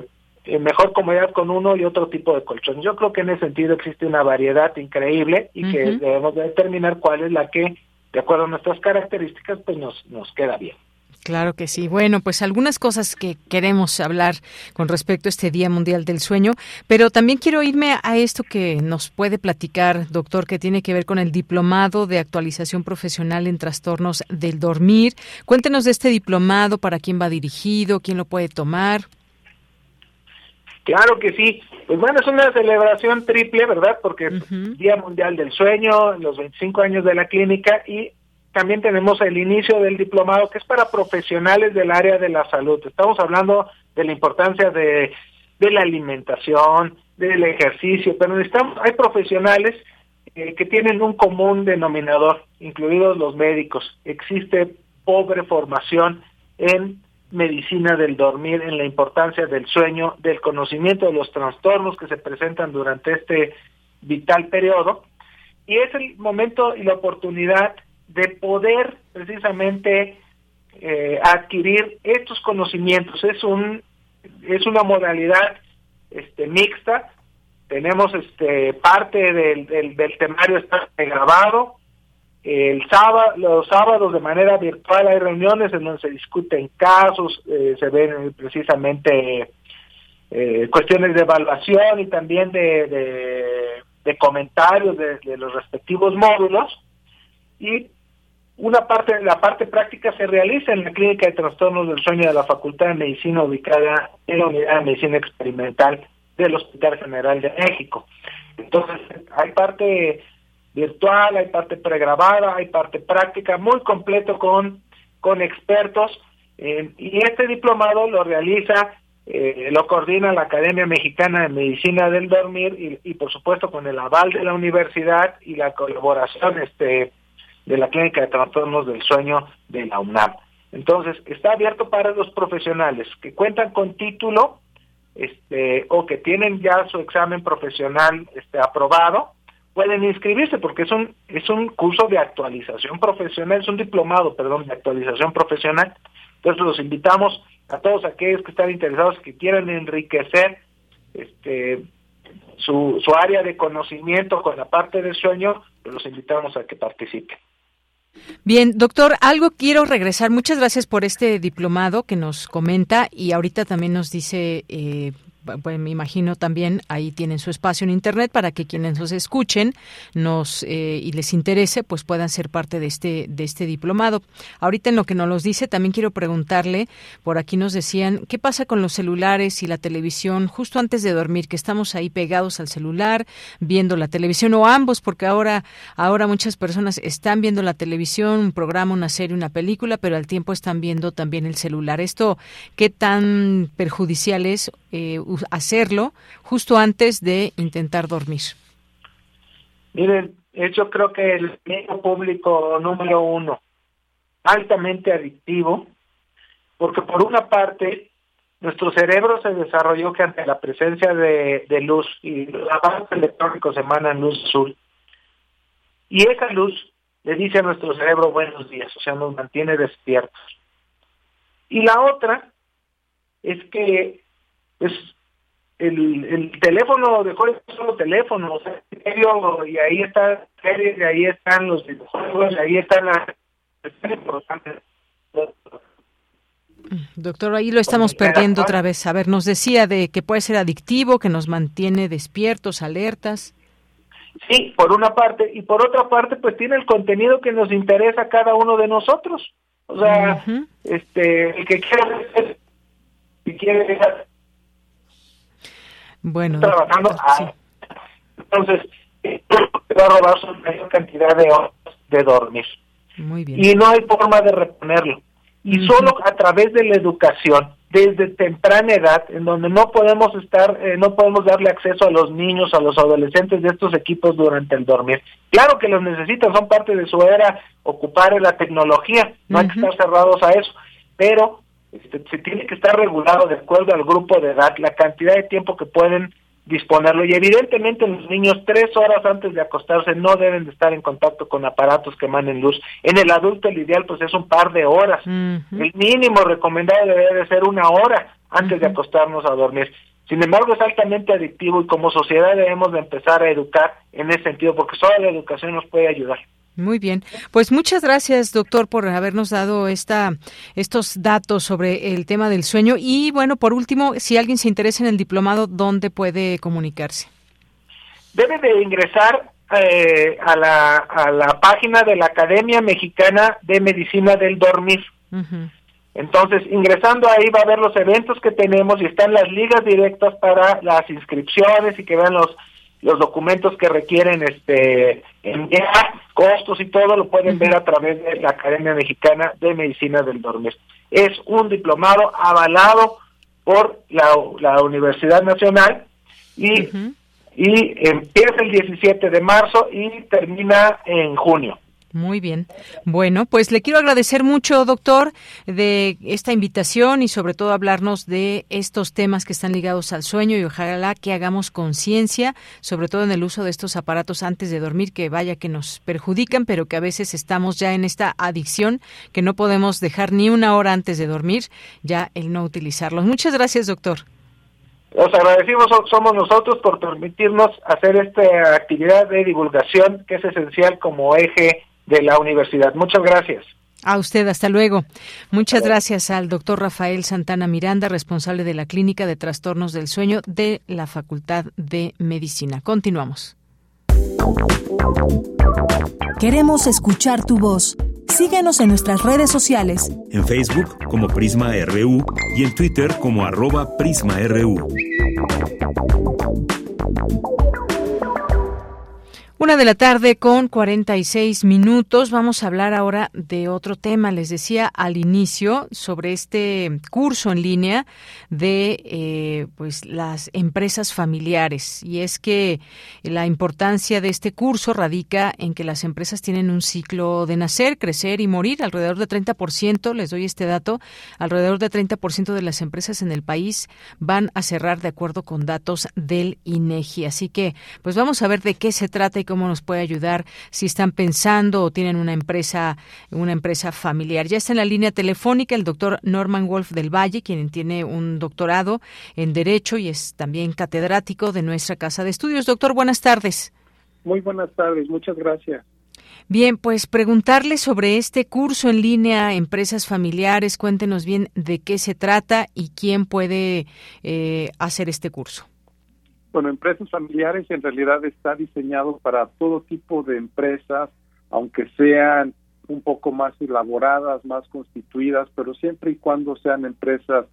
eh, mejor comodidad con uno y otro tipo de colchón. Yo creo que en ese sentido existe una variedad increíble y que debemos determinar cuál es la que, de acuerdo a nuestras características, pues nos, nos queda bien. Claro que sí. Bueno, pues algunas cosas que queremos hablar con respecto a este Día Mundial del Sueño, pero también quiero irme a esto que nos puede platicar, doctor, que tiene que ver con el diplomado de actualización profesional en trastornos del dormir. Cuéntenos de este diplomado, para quién va dirigido, quién lo puede tomar. Claro que sí. Pues bueno, es una celebración triple, ¿verdad? Porque es Día Mundial del Sueño, los 25 años de la clínica y también tenemos el inicio del diplomado que es para profesionales del área de la salud. Estamos hablando de la importancia de, la alimentación, del ejercicio, pero necesitamos, hay profesionales eh, que tienen un común denominador, incluidos los médicos. Existe pobre formación en medicina del dormir, en la importancia del sueño, del conocimiento de los trastornos que se presentan durante este vital periodo. Y es el momento y la oportunidad de poder precisamente eh, adquirir estos conocimientos. Es un es una modalidad este mixta. Tenemos este parte del, del, temario está grabado. El sábado, los sábados de manera virtual hay reuniones en donde se discuten casos, eh, se ven precisamente eh, cuestiones de evaluación y también de, de, comentarios de, de, los respectivos módulos y una parte la parte práctica se realiza en la clínica de trastornos del sueño de la Facultad de Medicina ubicada en la Unidad de Medicina Experimental del Hospital General de México. Entonces, hay parte virtual, hay parte pregrabada, hay parte práctica, muy completo con, con expertos. Eh, y este diplomado lo realiza, eh, lo coordina la Academia Mexicana de Medicina del Dormir y, y, por supuesto con el aval de la universidad y la colaboración este de la Clínica de Trastornos del Sueño de la UNAM. Entonces, está abierto para los profesionales que cuentan con título este, o que tienen ya su examen profesional este, aprobado, pueden inscribirse porque es un, es un curso de actualización profesional, es un diplomado, perdón, de actualización profesional. Entonces, los invitamos a todos aquellos que están interesados, que quieran enriquecer este, su, su área de conocimiento con la parte del sueño, los invitamos a que participen. Bien, doctor, algo quiero regresar. Muchas gracias por este diplomado que nos comenta y ahorita también nos dice eh, pues me imagino también ahí tienen su espacio en internet para que quienes nos escuchen nos eh, y les interese pues puedan ser parte de este de este diplomado. Ahorita en lo que nos los dice también quiero preguntarle por aquí nos decían qué pasa con los celulares y la televisión justo antes de dormir que estamos ahí pegados al celular viendo la televisión o ambos porque ahora ahora muchas personas están viendo la televisión un programa una serie una película pero al tiempo están viendo también el celular esto qué tan perjudicial es eh, hacerlo justo antes de intentar dormir? Miren, yo creo que el medio público número uno, altamente adictivo, porque por una parte nuestro cerebro se desarrolló que ante la presencia de, luz y los avances electrónicos emanan luz azul, y esa luz le dice a nuestro cerebro buenos días, o sea, nos mantiene despiertos. Y la otra es que pues el, el teléfono dejó de ser solo teléfono, o sea, y ahí está y ahí están los videojuegos, y ahí están las importantes. Doctor, ahí lo estamos perdiendo otra vez. A ver, nos decía de que puede ser adictivo, que nos mantiene despiertos, alertas. Sí, por una parte, y por otra parte, pues tiene el contenido que nos interesa a cada uno de nosotros. O sea, este, el que quiere, si quiere bueno, trabajando. Entonces, va a robar su mayor cantidad de horas de dormir. Muy bien. Y no hay forma de reponerlo. Y solo a través de la educación, desde temprana edad, en donde no podemos estar, eh, no podemos darle acceso a los niños, a los adolescentes de estos equipos durante el dormir. Claro que los necesitan, son parte de su era ocupar la tecnología, no hay que estar cerrados a eso, pero este, se tiene que estar regulado de acuerdo al grupo de edad, la cantidad de tiempo que pueden disponerlo y evidentemente los niños tres horas antes de acostarse no deben de estar en contacto con aparatos que emanen luz. En el adulto el ideal pues es un par de horas. El mínimo recomendado debe de ser una hora antes de acostarnos a dormir. Sin embargo es altamente adictivo y como sociedad debemos de empezar a educar en ese sentido porque solo la educación nos puede ayudar. Muy bien. Pues muchas gracias, doctor, por habernos dado esta, estos datos sobre el tema del sueño. Y bueno, por último, si alguien se interesa en el diplomado, ¿dónde puede comunicarse? Debe de ingresar eh, a, la, a la página de la Academia Mexicana de Medicina del Dormir. Entonces, ingresando ahí va a ver los eventos que tenemos y están las ligas directas para las inscripciones y que vean los los documentos que requieren este enviar, costos y todo lo pueden ver a través de la Academia Mexicana de Medicina del Dormir. Es un diplomado avalado por la, Universidad Nacional y, y empieza el 17 de marzo y termina en junio. Muy bien. Bueno, pues le quiero agradecer mucho, doctor, de esta invitación y sobre todo hablarnos de estos temas que están ligados al sueño y ojalá que hagamos conciencia, sobre todo en el uso de estos aparatos antes de dormir, que vaya que nos perjudican, pero que a veces estamos ya en esta adicción que no podemos dejar ni una hora antes de dormir, ya el no utilizarlos. Muchas gracias, doctor. Los agradecimos somos nosotros por permitirnos hacer esta actividad de divulgación que es esencial como eje de la universidad. Muchas gracias. A usted, hasta luego. Muchas gracias al doctor Rafael Santana Miranda, responsable de la Clínica de Trastornos del Sueño de la Facultad de Medicina. Continuamos. Queremos escuchar tu voz. Síguenos en nuestras redes sociales. En Facebook como Prisma RU y en Twitter como arroba PrismaRU. Una de la tarde con 46 minutos. Vamos a hablar ahora de otro tema. Les decía al inicio sobre este curso en línea de eh, pues las empresas familiares. Y es que la importancia de este curso radica en que las empresas tienen un ciclo de nacer, crecer y morir. Alrededor de 30%, les doy este dato, alrededor de 30% de las empresas en el país van a cerrar de acuerdo con datos del INEGI. Así que, pues vamos a ver de qué se trata y cómo nos puede ayudar si están pensando o tienen una empresa, una empresa familiar. Ya está en la línea telefónica el doctor Norman Wolf del Valle, quien tiene un doctorado en Derecho y es también catedrático de nuestra Casa de Estudios. Doctor, buenas tardes. Muy buenas tardes, muchas gracias. Bien, pues preguntarle sobre este curso en línea, empresas familiares, cuéntenos bien de qué se trata y quién puede eh, hacer este curso. Bueno, empresas familiares en realidad está diseñado para todo tipo de empresas, aunque sean un poco más elaboradas, más constituidas, pero siempre y cuando sean empresas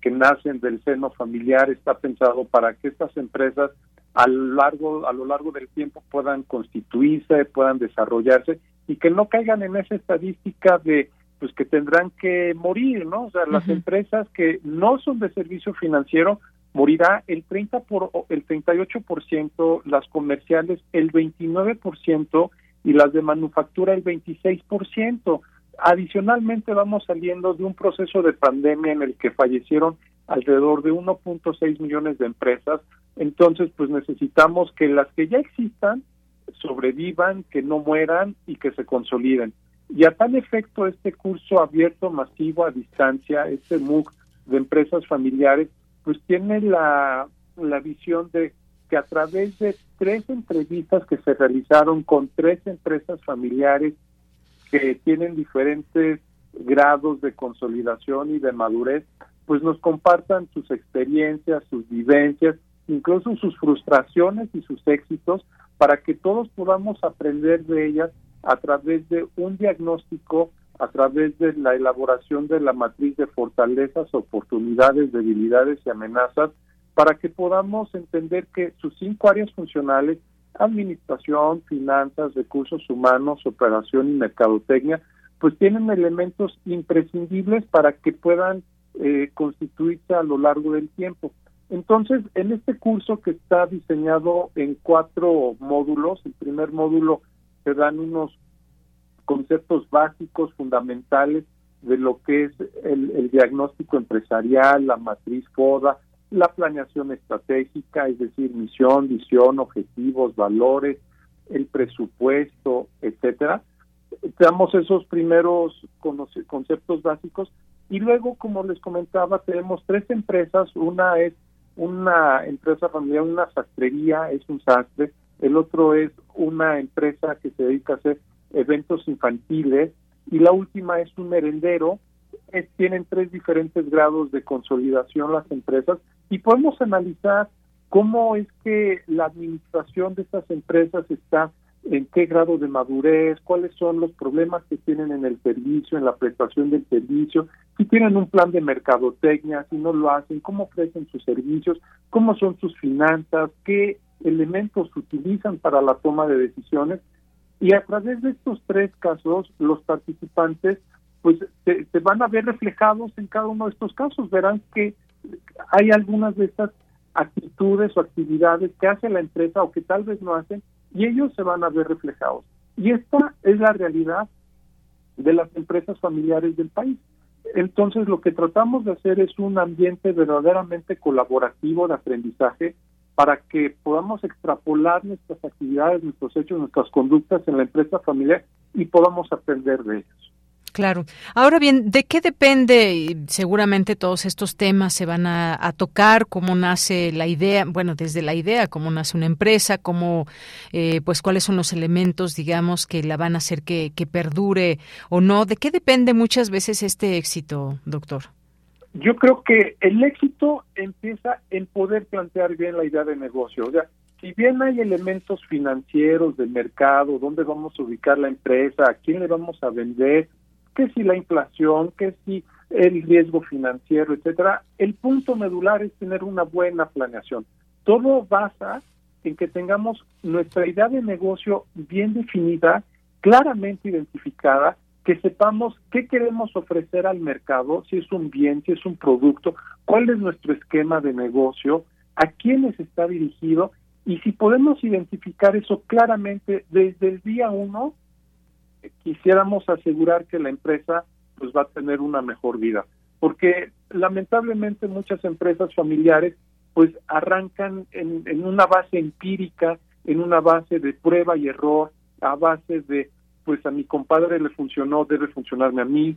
que nacen del seno familiar, está pensado para que estas empresas a lo largo a lo largo del tiempo puedan constituirse, puedan desarrollarse y que no caigan en esa estadística de pues que tendrán que morir, ¿no? O sea, las empresas que no son de servicio financiero morirá el 30 por el 38%, las comerciales el 29% y las de manufactura el 26%. Adicionalmente vamos saliendo de un proceso de pandemia en el que fallecieron alrededor de 1.6 millones de empresas, entonces pues necesitamos que las que ya existan sobrevivan, que no mueran y que se consoliden. Y a tal efecto este curso abierto masivo a distancia, este MOOC de empresas familiares, pues tiene la, la visión de que a través de tres entrevistas que se realizaron con tres empresas familiares que tienen diferentes grados de consolidación y de madurez, pues nos compartan sus experiencias, sus vivencias, incluso sus frustraciones y sus éxitos, para que todos podamos aprender de ellas a través de un diagnóstico, a través de la elaboración de la matriz de fortalezas, oportunidades, debilidades y amenazas, para que podamos entender que sus cinco áreas funcionales, administración, finanzas, recursos humanos, operación y mercadotecnia, pues tienen elementos imprescindibles para que puedan eh, constituirse a lo largo del tiempo. Entonces, en este curso que está diseñado en cuatro módulos, el primer módulo se dan unos conceptos básicos, fundamentales de lo que es el, diagnóstico empresarial, la matriz FODA, la planeación estratégica, es decir, misión, visión, objetivos, valores, el presupuesto, etcétera. Damos esos primeros conceptos básicos y luego, como les comentaba, tenemos tres empresas. Una es una empresa familiar, una sastrería, es un sastre. El otro es una empresa que se dedica a hacer eventos infantiles. Y la última es un merendero. tienen tres diferentes grados de consolidación las empresas y podemos analizar cómo es que la administración de estas empresas está en qué grado de madurez, cuáles son los problemas que tienen en el servicio, en la prestación del servicio, si tienen un plan de mercadotecnia, si no lo hacen, cómo ofrecen sus servicios, cómo son sus finanzas, qué elementos utilizan para la toma de decisiones. Y a través de estos tres casos, los participantes pues se, van a ver reflejados en cada uno de estos casos. Verán que hay algunas de estas actitudes o actividades que hace la empresa o que tal vez no hacen y ellos se van a ver reflejados. Y esta es la realidad de las empresas familiares del país. Entonces, lo que tratamos de hacer es un ambiente verdaderamente colaborativo de aprendizaje para que podamos extrapolar nuestras actividades, nuestros hechos, nuestras conductas en la empresa familiar y podamos aprender de ellos. Claro. Ahora bien, ¿de qué depende? Seguramente todos estos temas se van a, tocar, cómo nace la idea, bueno, desde la idea, cómo nace una empresa, cómo, eh, pues, cuáles son los elementos, digamos, que la van a hacer que, que perdure o no. ¿De qué depende muchas veces este éxito, doctor? Yo creo que el éxito empieza en poder plantear bien la idea de negocio. O sea, si bien hay elementos financieros del mercado, dónde vamos a ubicar la empresa, a quién le vamos a vender, que si la inflación, que si el riesgo financiero, etcétera, el punto medular es tener una buena planeación. Todo basa en que tengamos nuestra idea de negocio bien definida, claramente identificada, que sepamos qué queremos ofrecer al mercado, si es un bien, si es un producto, cuál es nuestro esquema de negocio, a quiénes está dirigido y si podemos identificar eso claramente desde el día uno, quisiéramos asegurar que la empresa pues va a tener una mejor vida, porque lamentablemente muchas empresas familiares pues arrancan en, en una base empírica, en una base de prueba y error, a base de pues a mi compadre le funcionó, debe funcionarme a mí.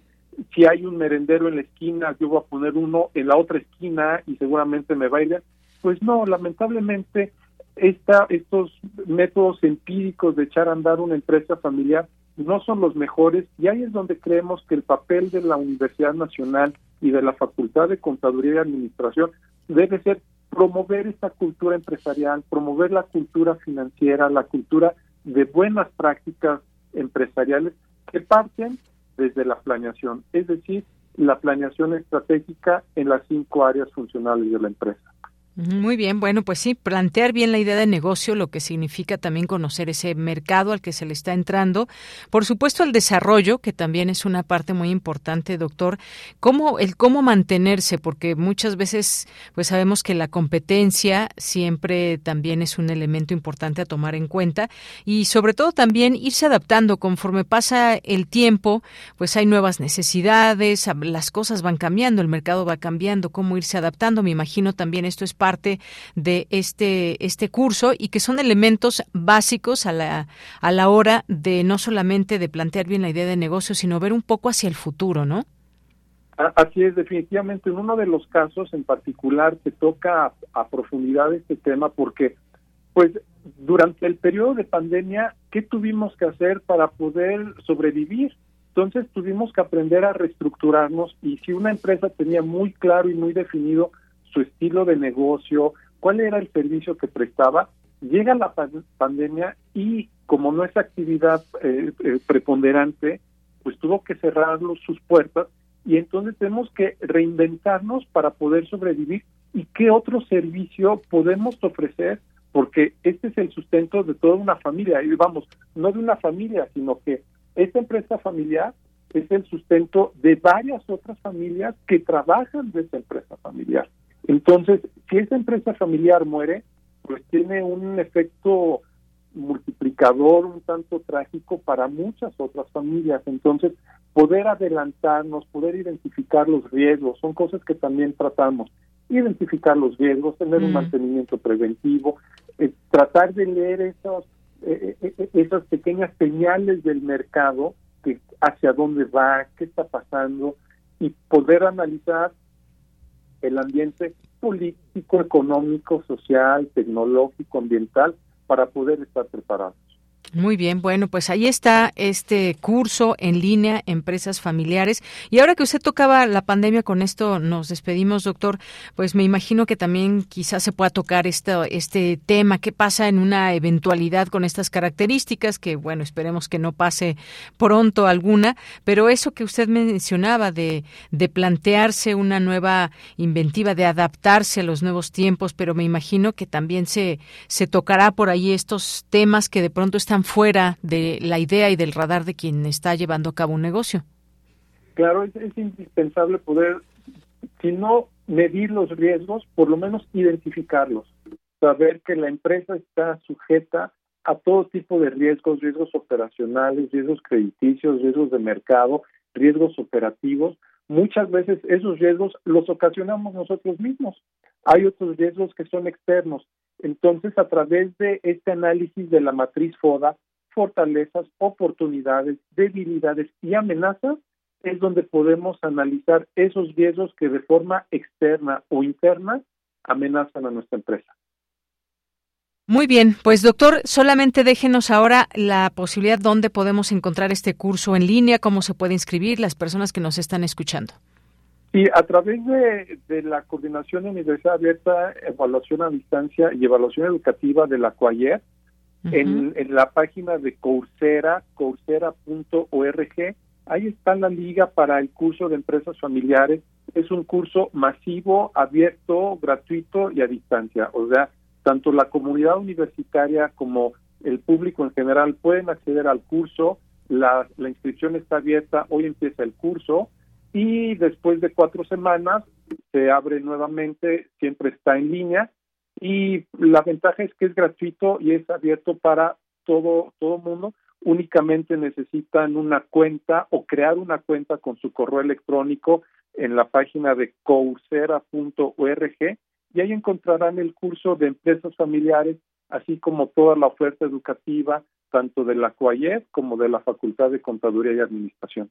Si hay un merendero en la esquina, yo voy a poner uno en la otra esquina y seguramente me baila. Pues no, lamentablemente esta, estos métodos empíricos de echar a andar una empresa familiar no son los mejores y ahí es donde creemos que el papel de la Universidad Nacional y de la Facultad de Contaduría y Administración debe ser promover esta cultura empresarial, promover la cultura financiera, la cultura de buenas prácticas empresariales que parten desde la planeación, es decir, la planeación estratégica en las cinco áreas funcionales de la empresa. Muy bien, bueno, pues sí, plantear bien la idea de negocio, lo que significa también conocer ese mercado al que se le está entrando. Por supuesto, el desarrollo, que también es una parte muy importante, doctor. Cómo, el cómo mantenerse, porque muchas veces, pues sabemos que la competencia siempre también es un elemento importante a tomar en cuenta y sobre todo también irse adaptando conforme pasa el tiempo, pues hay nuevas necesidades, las cosas van cambiando, el mercado va cambiando, cómo irse adaptando. Me imagino también esto es parte de este, este curso y que son elementos básicos a la, a la hora de no solamente de plantear bien la idea de negocio, sino ver un poco hacia el futuro, ¿no? Así es, definitivamente. En uno de los casos en particular se toca a, profundidad este tema porque, pues, durante el periodo de pandemia, ¿qué tuvimos que hacer para poder sobrevivir? Entonces tuvimos que aprender a reestructurarnos y si una empresa tenía muy claro y muy definido su estilo de negocio, cuál era el servicio que prestaba. Llega la pandemia y como no es actividad eh, eh, preponderante, pues tuvo que cerrar sus puertas. Y entonces tenemos que reinventarnos para poder sobrevivir. Y qué otro servicio podemos ofrecer porque este es el sustento de toda una familia. Y vamos no de una familia sino que esta empresa familiar es el sustento de varias otras familias que trabajan de esa empresa familiar entonces, si esa empresa familiar muere, pues tiene un efecto multiplicador un tanto trágico para muchas otras familias. Entonces, poder adelantarnos, poder identificar los riesgos, son cosas que también tratamos. Identificar los riesgos, tener un mm. mantenimiento preventivo, eh, tratar de leer esas, eh, eh, esas pequeñas señales del mercado, que hacia dónde va, qué está pasando, y poder analizar el ambiente político, económico, social, tecnológico, ambiental, para poder estar preparados. Muy bien, bueno, pues ahí está este curso en línea, empresas familiares. Y ahora que usted tocaba la pandemia, con esto nos despedimos, doctor. Pues me imagino que también quizás se pueda tocar esto, este tema, qué pasa en una eventualidad con estas características, que bueno, esperemos que no pase pronto alguna, pero eso que usted mencionaba de, de plantearse una nueva inventiva, de adaptarse a los nuevos tiempos, pero me imagino que también se, se tocará por ahí estos temas que de pronto están fuera de la idea y del radar de quien está llevando a cabo un negocio. Claro, es, indispensable poder, si no medir los riesgos, por lo menos identificarlos, saber que la empresa está sujeta a todo tipo de riesgos, riesgos operacionales, riesgos crediticios, riesgos de mercado, riesgos operativos. Muchas veces esos riesgos los ocasionamos nosotros mismos. Hay otros riesgos que son externos. Entonces, a través de este análisis de la matriz FODA, fortalezas, oportunidades, debilidades y amenazas, es donde podemos analizar esos riesgos que de forma externa o interna amenazan a nuestra empresa. Muy bien, pues doctor, solamente déjenos ahora la posibilidad donde podemos encontrar este curso en línea, cómo se puede inscribir las personas que nos están escuchando. Y a través de, la Coordinación de Universidad Abierta, Evaluación a Distancia y Evaluación Educativa de la COAYER, en, la página de Coursera, coursera.org, ahí está la liga para el curso de empresas familiares. Es un curso masivo, abierto, gratuito y a distancia. O sea, tanto la comunidad universitaria como el público en general pueden acceder al curso. La, la inscripción está abierta, hoy empieza el curso y después de cuatro semanas se abre nuevamente, siempre está en línea y la ventaja es que es gratuito y es abierto para todo todo mundo. Únicamente necesitan una cuenta o crear una cuenta con su correo electrónico en la página de coursera.org y ahí encontrarán el curso de empresas familiares, así como toda la oferta educativa, tanto de la COAYED como de la Facultad de Contaduría y Administración.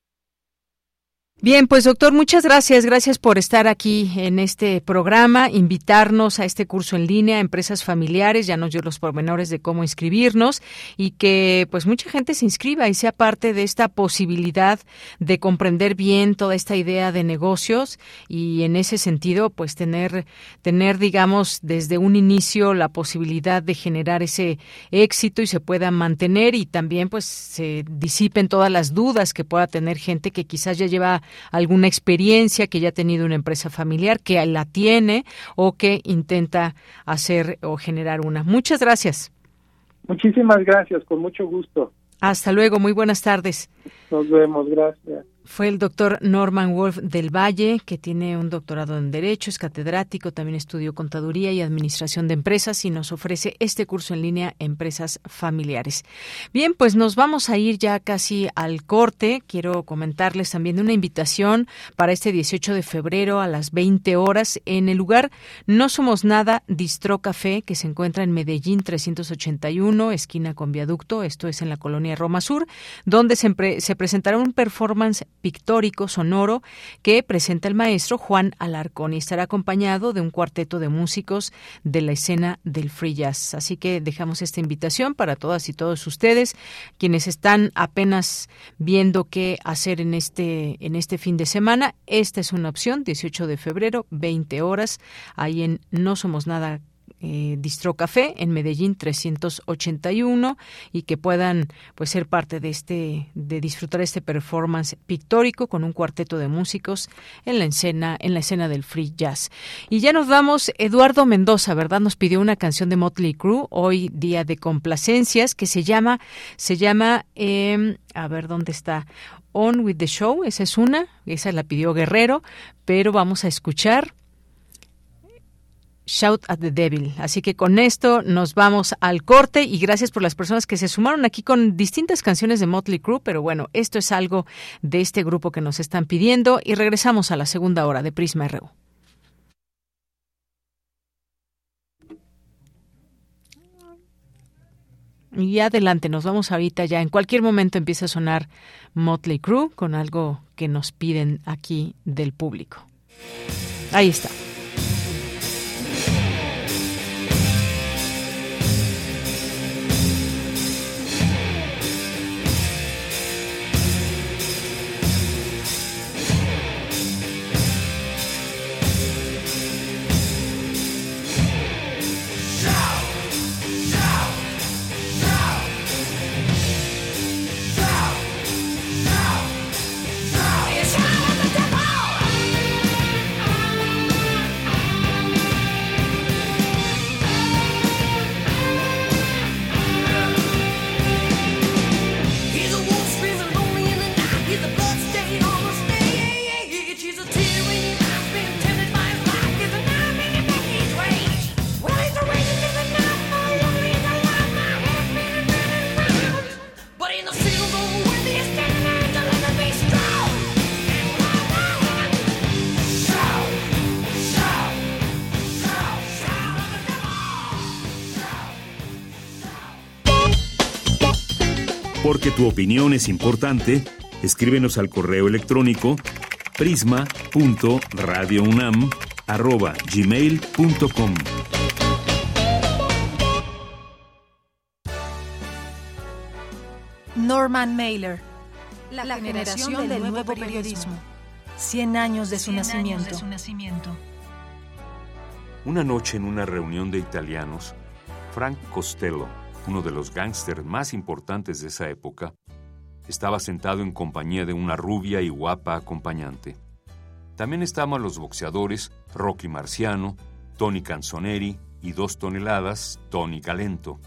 Bien, pues doctor, muchas gracias. Gracias por estar aquí en este programa, invitarnos a este curso en línea, Empresas Familiares, ya nos dio los pormenores de cómo inscribirnos y que pues mucha gente se inscriba y sea parte de esta posibilidad de comprender bien toda esta idea de negocios y en ese sentido pues tener, tener digamos desde un inicio la posibilidad de generar ese éxito y se pueda mantener y también pues se disipen todas las dudas que pueda tener gente que quizás ya lleva alguna experiencia que ya ha tenido una empresa familiar, que la tiene o que intenta hacer o generar una. Muchas gracias. Muchísimas gracias, con mucho gusto. Hasta luego, muy buenas tardes. Nos vemos, gracias. Fue el doctor Norman Wolf del Valle, que tiene un doctorado en Derecho, es catedrático, también estudió Contaduría y Administración de Empresas y nos ofrece este curso en línea Empresas Familiares. Bien, pues nos vamos a ir ya casi al corte. Quiero comentarles también una invitación para este 18 de febrero a las 20 horas en el lugar No Somos Nada Distro Café, que se encuentra en Medellín 381, esquina con viaducto, esto es en la colonia Roma Sur, donde se presentará un performance pictórico sonoro que presenta el maestro Juan Alarcón y estará acompañado de un cuarteto de músicos de la escena del free jazz. Así que dejamos esta invitación para todas y todos ustedes quienes están apenas viendo qué hacer en este en este fin de semana. Esta es una opción, 18 de febrero, 20 horas, ahí en No Somos Nada eh, Distro Café en Medellín 381 y que puedan pues ser parte de este de disfrutar este performance pictórico con un cuarteto de músicos en la escena en la escena del free jazz. Y ya nos vamos Eduardo Mendoza, ¿verdad? Nos pidió una canción de Motley Crue hoy día de complacencias que se llama se llama eh, a ver dónde está On with the Show, esa es una, esa la pidió Guerrero, pero vamos a escuchar Shout at the Devil. Así que con esto nos vamos al corte y gracias por las personas que se sumaron aquí con distintas canciones de Motley Crue, pero bueno, esto es algo de este grupo que nos están pidiendo y regresamos a la segunda hora de Prisma RU. Y adelante, nos vamos ahorita ya. En cualquier momento empieza a sonar Motley Crue con algo que nos piden aquí del público. Ahí está. Porque tu opinión es importante, escríbenos al correo electrónico prisma.radiounam@gmail.com. Norman Mailer, la, generación, del, nuevo, periodismo. 100 años de su nacimiento. Una noche en una reunión de italianos, Frank Costello uno de los gángsters más importantes de esa época, estaba sentado en compañía de una rubia y guapa acompañante. También estaban los boxeadores Rocky Marciano, Tony Canzoneri y dos toneladas, Tony Calento.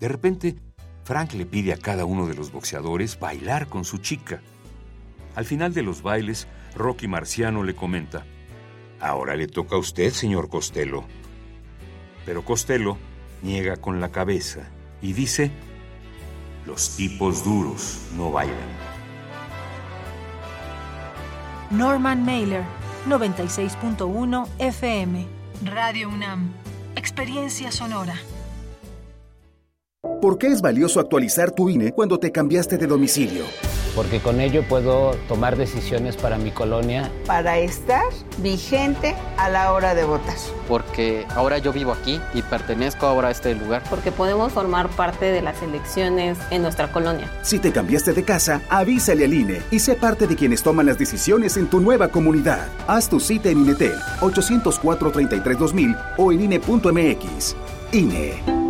De repente, Frank le pide a cada uno de los boxeadores bailar con su chica. Al final de los bailes, Rocky Marciano le comenta, Ahora le toca a usted, señor Costello. Pero Costello niega con la cabeza y dice, los tipos duros no bailan. Norman Mailer, 96.1 FM, Radio UNAM, Experiencia Sonora. ¿Por qué es valioso actualizar tu INE cuando te cambiaste de domicilio? Porque con ello puedo tomar decisiones para mi colonia. Para estar vigente a la hora de votar. Porque ahora yo vivo aquí y pertenezco ahora a este lugar. Porque podemos formar parte de las elecciones en nuestra colonia. Si te cambiaste de casa, avísale al INE y sé parte de quienes toman las decisiones en tu nueva comunidad. Haz tu cita en INETEL 804 33 2000 o en INE.mx. INE.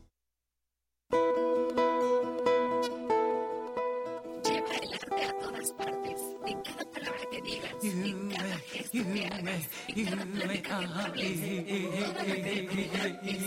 Oratoria y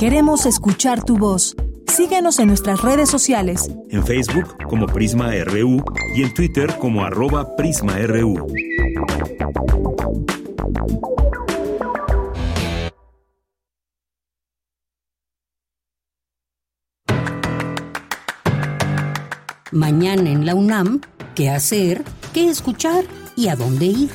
Queremos escuchar tu voz. Síguenos en nuestras redes sociales. En Facebook como Prisma RU y en Twitter como arroba PrismaRU. Mañana en la UNAM, ¿qué hacer? ¿Qué escuchar? ¿Y a dónde ir?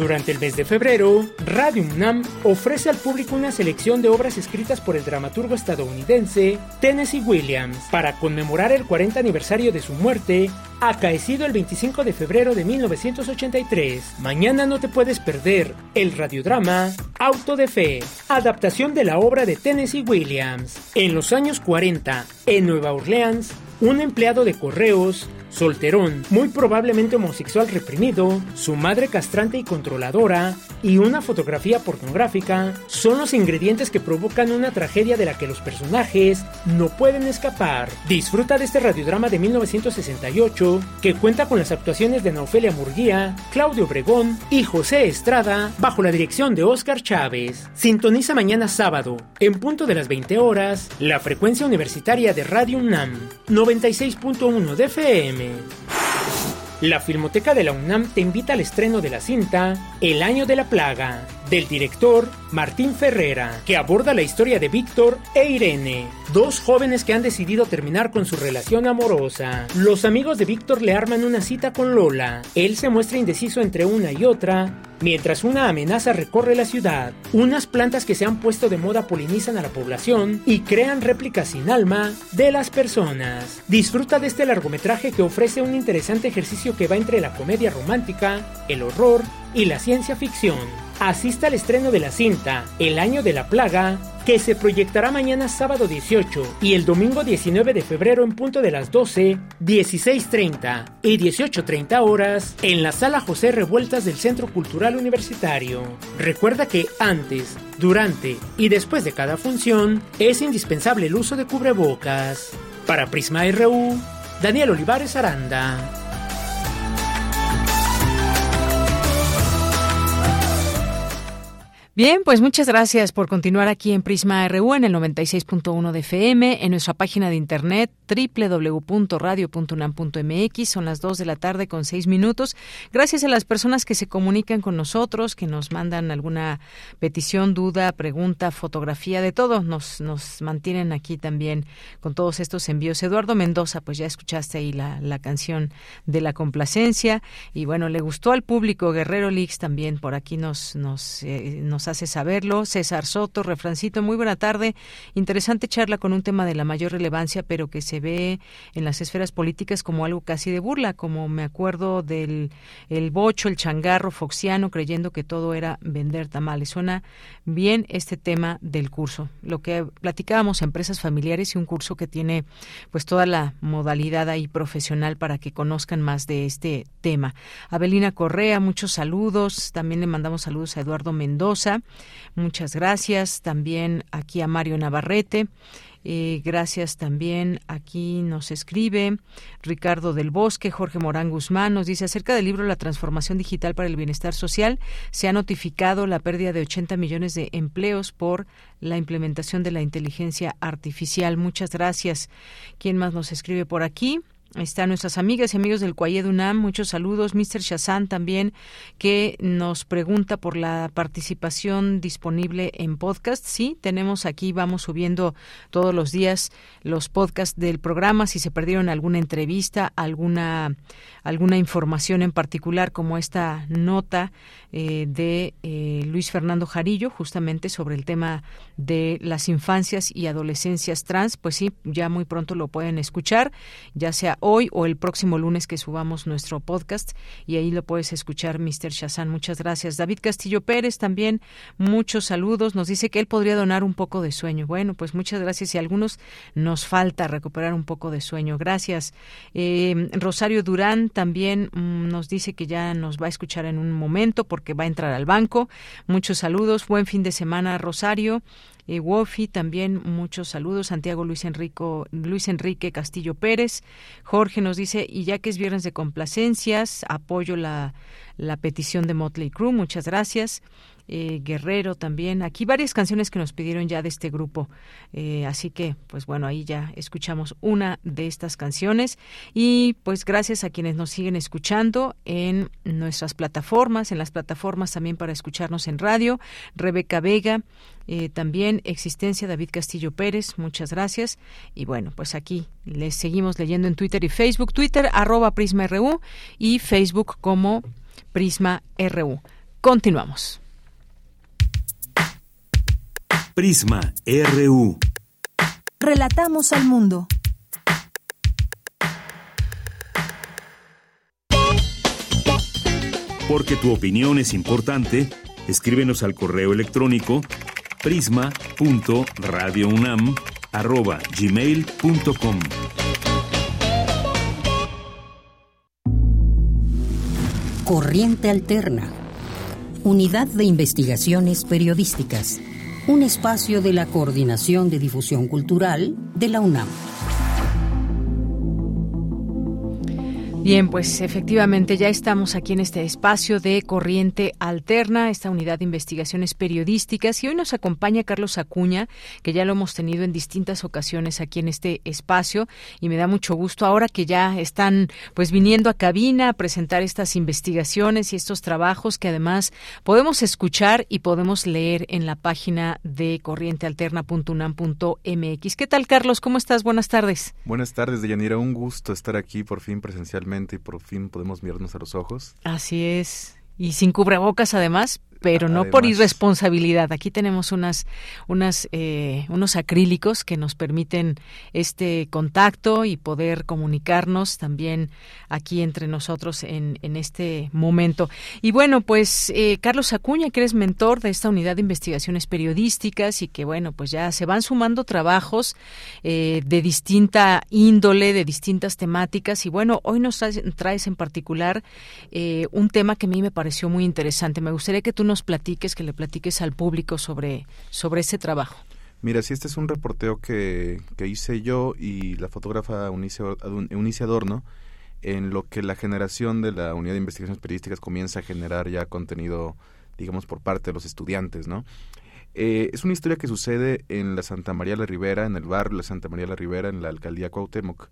Durante el mes de febrero, Radio UNAM ofrece al público una selección de obras escritas por el dramaturgo estadounidense Tennessee Williams para conmemorar el 40 aniversario de su muerte, acaecido el 25 de febrero de 1983. Mañana no te puedes perder el radiodrama Auto de Fe, adaptación de la obra de Tennessee Williams. En los años 40, en Nueva Orleans, un empleado de correos, solterón, muy probablemente homosexual reprimido, su madre castrante y controladora, y una fotografía pornográfica son los ingredientes que provocan una tragedia de la que los personajes no pueden escapar. Disfruta de este radiodrama de 1968 que cuenta con las actuaciones de Naufelia Murguía, Claudio Obregón y José Estrada bajo la dirección de Óscar Chávez. Sintoniza mañana sábado, en punto de las 20 horas, la frecuencia universitaria de Radio UNAM 96.1 de FM. La Filmoteca de la UNAM te invita al estreno de la cinta El Año de la Plaga, del director Martín Ferrera, que aborda la historia de Víctor e Irene, dos jóvenes que han decidido terminar con su relación amorosa. Los amigos de Víctor le arman una cita con Lola. Él se muestra indeciso entre una y otra, mientras una amenaza recorre la ciudad. Unas plantas que se han puesto de moda polinizan a la población y crean réplicas sin alma de las personas. Disfruta de este largometraje que ofrece un interesante ejercicio que va entre la comedia romántica, el horror y la ciencia ficción. Asista al estreno de la cinta El año de la plaga, que se proyectará mañana sábado 18 y el domingo 19 de febrero en punto de las 12, 16.30 y 18.30 horas en la sala José Revueltas del Centro Cultural Universitario. Recuerda que antes, durante y después de cada función es indispensable el uso de cubrebocas. Para Prisma RU, Daniel Olivares Aranda. Bien, pues muchas gracias por continuar aquí en Prisma RU en el 96.1 de FM, en nuestra página de internet www.radio.unam.mx. Son las 2 de la tarde con 6 minutos. Gracias a las personas que se comunican con nosotros, que nos mandan alguna petición, duda, pregunta, fotografía, de todo. Nos, nos mantienen aquí también con todos estos envíos. Eduardo Mendoza, pues ya escuchaste ahí la, la canción de la complacencia. Y bueno, le gustó al público. Guerrero Lix también por aquí nos, nos, eh, nos hace saberlo. César Soto, refrancito, muy buena tarde. Interesante charla con un tema de la mayor relevancia, pero que se ve en las esferas políticas como algo casi de burla, como me acuerdo del el bocho, el changarro foxiano, creyendo que todo era vender tamales. Suena bien este tema del curso. Lo que platicábamos, empresas familiares y un curso que tiene pues toda la modalidad ahí profesional para que conozcan más de este tema. Abelina Correa, muchos saludos. También le mandamos saludos a Eduardo Mendoza. Muchas gracias. También aquí a Mario Navarrete. Eh, gracias también. Aquí nos escribe Ricardo del Bosque, Jorge Morán Guzmán nos dice acerca del libro La transformación digital para el bienestar social. Se ha notificado la pérdida de 80 millones de empleos por la implementación de la inteligencia artificial. Muchas gracias. ¿Quién más nos escribe por aquí? Están nuestras amigas y amigos del Cuayed UNAM. Muchos saludos. Mr. Shazan también, que nos pregunta por la participación disponible en podcast. Sí, tenemos aquí, vamos subiendo todos los días los podcasts del programa. Si se perdieron alguna entrevista, alguna, alguna información en particular, como esta nota eh, de eh, Luis Fernando Jarillo, justamente sobre el tema de las infancias y adolescencias trans, pues sí, ya muy pronto lo pueden escuchar, ya sea hoy o el próximo lunes que subamos nuestro podcast y ahí lo puedes escuchar, Mr. Shazan. Muchas gracias. David Castillo Pérez también, muchos saludos. Nos dice que él podría donar un poco de sueño. Bueno, pues muchas gracias y a algunos nos falta recuperar un poco de sueño. Gracias. Eh, Rosario Durán también mm, nos dice que ya nos va a escuchar en un momento porque va a entrar al banco. Muchos saludos. Buen fin de semana, Rosario. Eh, Wofi, también muchos saludos. Santiago Luis, Enrico, Luis Enrique Castillo Pérez. Jorge nos dice, y ya que es viernes de complacencias, apoyo la, la petición de Motley Crue. Muchas gracias. Eh, Guerrero también. Aquí varias canciones que nos pidieron ya de este grupo. Eh, así que, pues bueno, ahí ya escuchamos una de estas canciones. Y pues gracias a quienes nos siguen escuchando en nuestras plataformas, en las plataformas también para escucharnos en radio. Rebeca Vega, eh, también Existencia David Castillo Pérez, muchas gracias. Y bueno, pues aquí les seguimos leyendo en Twitter y Facebook. Twitter arroba Prisma RU y Facebook como Prisma RU. Continuamos. Prisma RU. Relatamos al mundo. Porque tu opinión es importante, escríbenos al correo electrónico prisma.radiounam@gmail.com. Corriente Alterna. Unidad de Investigaciones Periodísticas un espacio de la Coordinación de Difusión Cultural de la UNAM. Bien, pues efectivamente ya estamos aquí en este espacio de Corriente Alterna, esta unidad de investigaciones periodísticas, y hoy nos acompaña Carlos Acuña, que ya lo hemos tenido en distintas ocasiones aquí en este espacio, y me da mucho gusto ahora que ya están pues viniendo a cabina a presentar estas investigaciones y estos trabajos que además podemos escuchar y podemos leer en la página de corrientealterna.unam.mx. ¿Qué tal, Carlos? ¿Cómo estás? Buenas tardes. Buenas tardes, Deyanira. Un gusto estar aquí por fin presencialmente y por fin podemos mirarnos a los ojos. Así es. Y sin cubrebocas además, pero no por irresponsabilidad. Aquí tenemos unas, unas, eh, unos acrílicos que nos permiten este contacto y poder comunicarnos también aquí entre nosotros en, en este momento. Y bueno, pues eh, Carlos Acuña, que eres mentor de esta unidad de investigaciones periodísticas y que bueno, pues ya se van sumando trabajos eh, de distinta índole, de distintas temáticas. Y bueno, hoy nos traes, traes en particular un tema que a mí me pareció muy interesante. Me gustaría que tú nos platiques, que le platiques al público sobre, sobre ese trabajo. Mira, si este es un reporteo que, que hice yo y la fotógrafa Eunice, Adorno, en lo que la generación de la unidad de investigaciones periodísticas comienza a generar ya contenido, digamos, por parte de los estudiantes, ¿no? Eh, es una historia que sucede en la Santa María la Ribera, en el barrio de Santa María la Ribera, en la alcaldía Cuauhtémoc.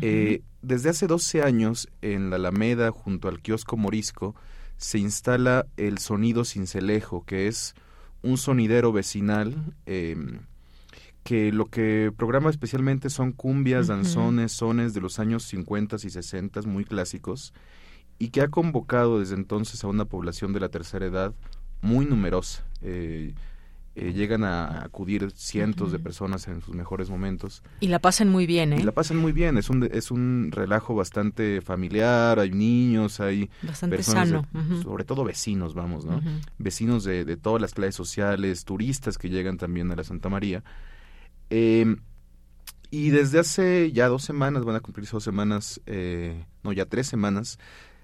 eh, desde hace 12 años, en la Alameda, junto al kiosco Morisco, se instala el sonido cincelejo, que es un sonidero vecinal em, que lo que programa especialmente son cumbias, danzones, sones de los años 50 y 60 muy clásicos y que ha convocado desde entonces a una población de la tercera edad muy numerosa. Eh, eh, llegan a acudir cientos de personas en sus mejores momentos. Y la pasan muy bien, ¿eh? Y la pasan muy bien, es un, es un relajo bastante familiar, hay niños, hay bastante personas, sano. sobre todo vecinos, vamos, ¿no? Vecinos de, de, todas las clases sociales, turistas que llegan también a la Santa María. Eh, y desde hace ya dos semanas, van a cumplirse dos semanas, eh, no, ya tres semanas,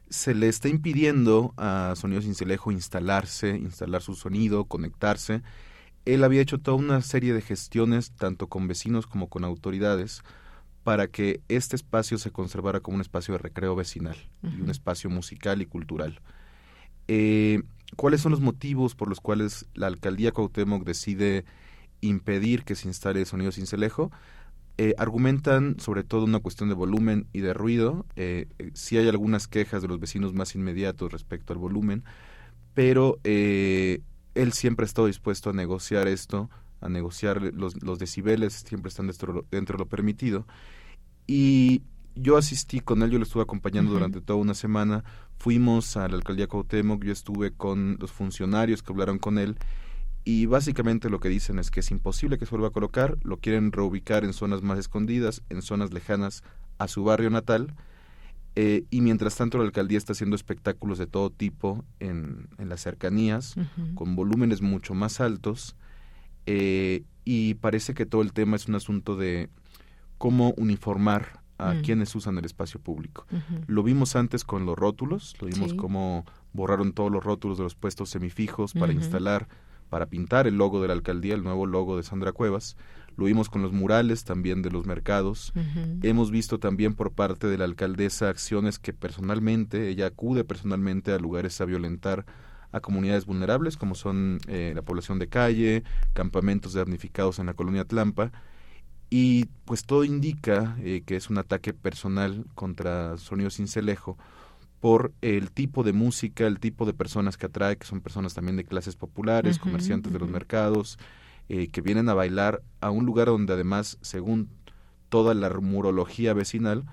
se le está impidiendo a Sonido Cincelejo instalarse, instalar su sonido, conectarse él había hecho toda una serie de gestiones, tanto con vecinos como con autoridades, para que este espacio se conservara como un espacio de recreo vecinal y un espacio musical y cultural. Eh, ¿Cuáles son los motivos por los cuales la alcaldía Cuauhtémoc decide impedir que se instale sonido cincelejo? Eh, argumentan sobre todo una cuestión de volumen y de ruido. Eh, eh sí hay algunas quejas de los vecinos más inmediatos respecto al volumen, pero eh, él siempre ha estado dispuesto a negociar esto, a negociar los, los decibeles, siempre están dentro, dentro, de lo permitido. Y yo asistí con él, yo lo estuve acompañando durante toda una semana, fuimos a la alcaldía Cuauhtémoc, yo estuve con los funcionarios que hablaron con él. Y básicamente lo que dicen es que es imposible que se vuelva a colocar, lo quieren reubicar en zonas más escondidas, en zonas lejanas a su barrio natal, eh, y mientras tanto la alcaldía está haciendo espectáculos de todo tipo en, en las cercanías, con volúmenes mucho más altos, eh, y parece que todo el tema es un asunto de cómo uniformar a mm. quienes usan el espacio público. Lo vimos antes con los rótulos, lo vimos cómo borraron todos los rótulos de los puestos semifijos para instalar, para pintar el logo de la alcaldía, el nuevo logo de Sandra Cuevas lo vimos con los murales también de los mercados. Hemos visto también por parte de la alcaldesa acciones que personalmente, ella acude personalmente a lugares a violentar a comunidades vulnerables, como son eh, la población de calle, campamentos damnificados en la colonia Tlampa. Y pues todo indica eh, que es un ataque personal contra Sonido Cincelejo por el tipo de música, el tipo de personas que atrae, que son personas también de clases populares, comerciantes de los mercados, eh, que vienen a bailar a un lugar donde además, según toda la murología vecinal,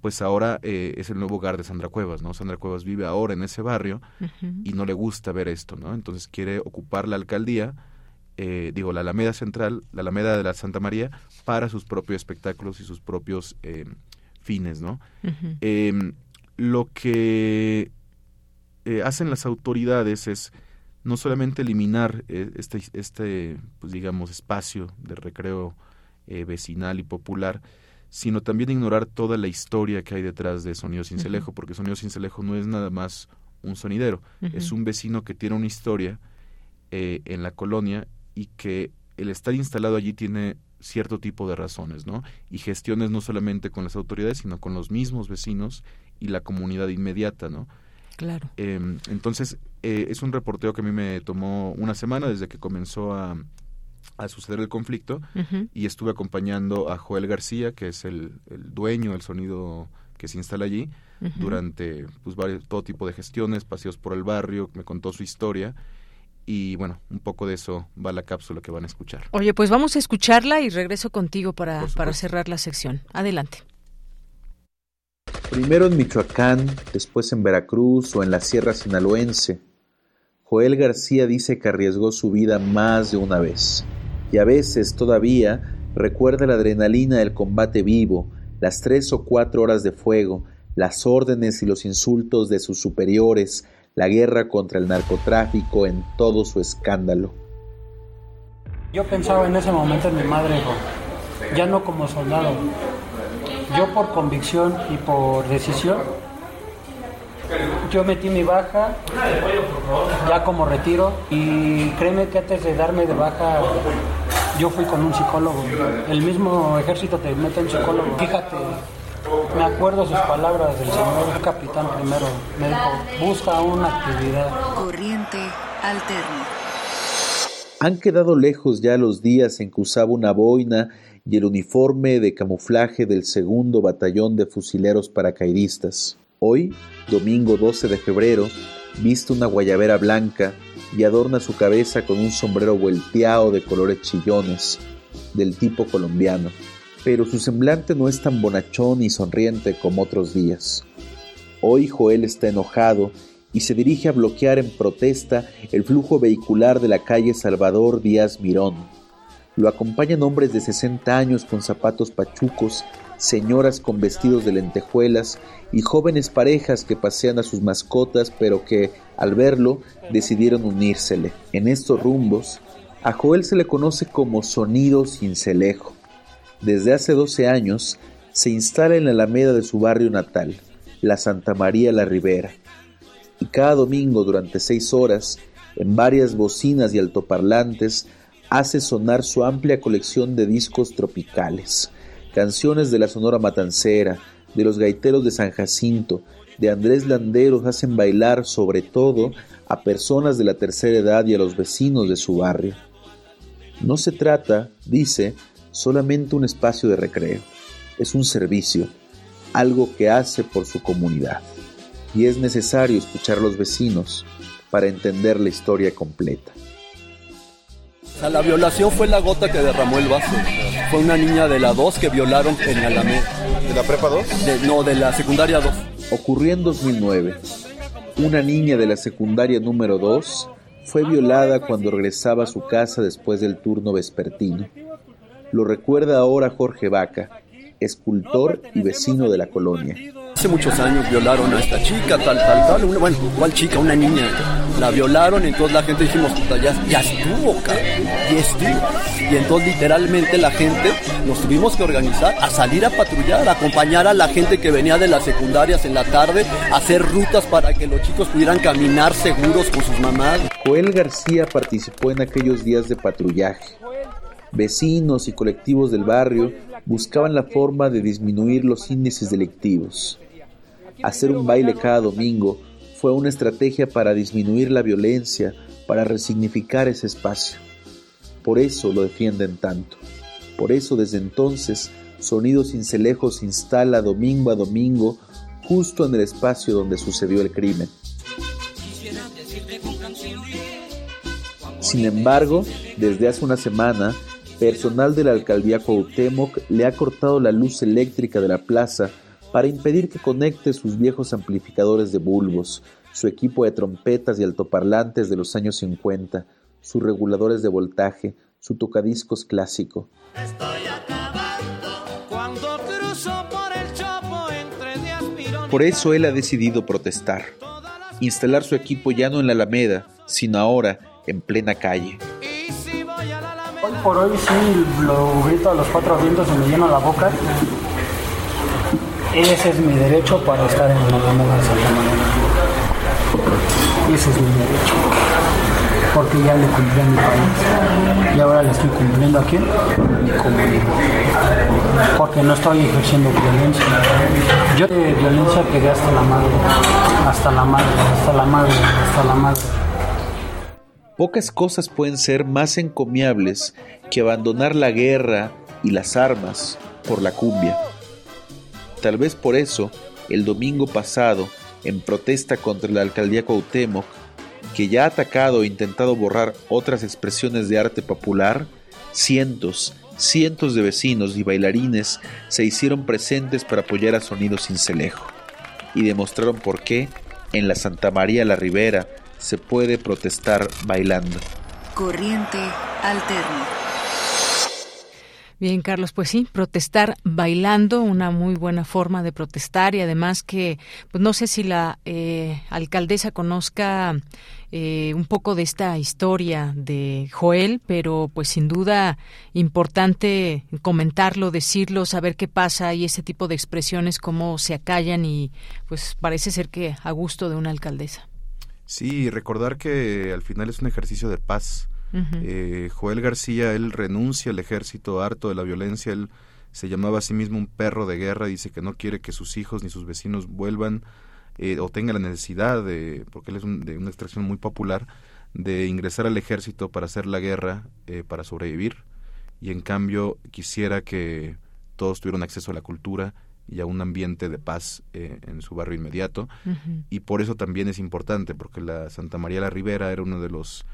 pues ahora eh, es el nuevo hogar de Sandra Cuevas, ¿no? Sandra Cuevas vive ahora en ese barrio y no le gusta ver esto, ¿no? Entonces quiere ocupar la alcaldía, eh, digo, la Alameda Central, la Alameda de la Santa María, para sus propios espectáculos y sus propios fines, ¿no? Em, lo que hacen las autoridades es no solamente eliminar eh, este, este pues digamos, espacio de recreo eh, vecinal y popular, sino también ignorar toda la historia que hay detrás de Sonido Cincelejo, porque Sonido Cincelejo no es nada más un sonidero, es un vecino que tiene una historia eh, en la colonia y que el estar instalado allí tiene cierto tipo de razones, ¿no? Y gestiones no solamente con las autoridades, sino con los mismos vecinos y la comunidad inmediata, ¿no? Claro. Em, entonces, eh, es un reporteo que a mí me tomó una semana desde que comenzó a, suceder el conflicto y estuve acompañando a Joel García, que es el, dueño del sonido que se instala allí, durante pues, varios, todo tipo de gestiones, paseos por el barrio, me contó su historia y bueno, un poco de eso va la cápsula que van a escuchar. Oye, pues vamos a escucharla y regreso contigo para, para cerrar la sección. Adelante. Primero en Michoacán, después en Veracruz o en la Sierra Sinaloense. Joel García dice que arriesgó su vida más de una vez. Y a veces todavía recuerda la adrenalina del combate vivo, las tres o cuatro horas de fuego, las órdenes y los insultos de sus superiores, la guerra contra el narcotráfico en todo su escándalo. Yo pensaba en ese momento en mi madre, ya no como soldado, yo por convicción y por decisión, yo metí mi baja ya como retiro y créeme que antes de darme de baja yo fui con un psicólogo. El mismo ejército te mete un psicólogo. Fíjate, me acuerdo sus palabras del señor capitán primero. Me dijo, busca una actividad. Corriente alterna. Han quedado lejos ya los días en que usaba una boina y el uniforme de camuflaje del segundo batallón de fusileros paracaidistas. Hoy, domingo 12 de febrero, viste una guayabera blanca y adorna su cabeza con un sombrero vuelteado de colores chillones, del tipo colombiano. Pero su semblante no es tan bonachón y sonriente como otros días. Hoy Joel está enojado y se dirige a bloquear en protesta el flujo vehicular de la calle Salvador Díaz Mirón. Lo acompañan hombres de 60 años con zapatos pachucos, señoras con vestidos de lentejuelas y jóvenes parejas que pasean a sus mascotas pero que, al verlo, decidieron unírsele. En estos rumbos, a Joel se le conoce como Sonido Cincelejo. Desde hace 12 años se instala en la alameda de su barrio natal, la Santa María la Ribera, y cada domingo durante seis horas, en varias bocinas y altoparlantes, hace sonar su amplia colección de discos tropicales, canciones de la Sonora Matancera, de los gaiteros de San Jacinto, de Andrés Landeros hacen bailar sobre todo a personas de la tercera edad y a los vecinos de su barrio. No se trata, dice, solamente un espacio de recreo, es un servicio, algo que hace por su comunidad. Y es necesario escuchar a los vecinos para entender la historia completa. La violación fue la gota que derramó el vaso. Fue una niña de la 2 que violaron en Alameda. ¿De la prepa 2? no, de la secundaria 2. Ocurrió en 2009. Una niña de la secundaria número 2 fue violada cuando regresaba a su casa después del turno vespertino. Lo recuerda ahora Jorge Vaca, escultor y vecino de la colonia. Hace muchos años violaron a esta chica, tal, tal, tal. bueno, ¿cuál chica? Una niña. La violaron, entonces la gente dijimos, ya, ya estuvo, cabrón. Ya estuvo. Y entonces literalmente la gente nos tuvimos que organizar a salir a patrullar, a acompañar a la gente que venía de las secundarias en la tarde, a hacer rutas para que los chicos pudieran caminar seguros con sus mamás. Joel García participó en aquellos días de patrullaje. Vecinos y colectivos del barrio buscaban la forma de disminuir los índices delictivos. Hacer un baile cada domingo fue una estrategia para disminuir la violencia, para resignificar ese espacio. Por eso lo defienden tanto. Por eso desde entonces Sonidos Cincelejos se instala domingo a domingo justo en el espacio donde sucedió el crimen. Sin embargo, desde hace una semana, personal de la alcaldía Cuauhtémoc le ha cortado la luz eléctrica de la plaza para impedir que conecte sus viejos amplificadores de bulbos, su equipo de trompetas y altoparlantes de los años 50, sus reguladores de voltaje, su tocadiscos clásico. Por eso él ha decidido protestar, instalar su equipo ya no en la Alameda, sino ahora en plena calle. Hoy por hoy sí lo grito a los cuatro vientos y me lleno la boca ese es mi derecho para estar en la Alameda de Santa María. Ese es mi derecho. Porque ya le cumplí a mi país. Y ahora le estoy cumpliendo aquí mi comunidad. Porque no estoy ejerciendo violencia. Yo de violencia quedé hasta la madre. Hasta la madre, hasta la madre, hasta la madre. Pocas cosas pueden ser más encomiables que abandonar la guerra y las armas por la cumbia. Tal vez por eso, el domingo pasado, en protesta contra la alcaldía Cuauhtémoc, que ya ha atacado e intentado borrar otras expresiones de arte popular, cientos, cientos de vecinos y bailarines se hicieron presentes para apoyar a Sonido Cincelejo y demostraron por qué en la Santa María la Ribera se puede protestar bailando. Corriente alterna. Bien, Carlos, pues sí, protestar bailando, una muy buena forma de protestar y además que, pues no sé si la eh, alcaldesa conozca eh, un poco de esta historia de Joel, pero pues sin duda importante comentarlo, decirlo, saber qué pasa y ese tipo de expresiones cómo se acallan y pues parece ser que a gusto de una alcaldesa. Sí, recordar que al final es un ejercicio de paz eh, Joel García, él renuncia al ejército harto de la violencia, él se llamaba a sí mismo un perro de guerra, dice que no quiere que sus hijos ni sus vecinos vuelvan eh, o tengan la necesidad de, porque él es de una extracción muy popular, de ingresar al ejército para hacer la guerra, eh, para sobrevivir, y en cambio quisiera que todos tuvieran acceso a la cultura y a un ambiente de paz en su barrio inmediato, y por eso también es importante, porque la Santa María la Ribera era uno de los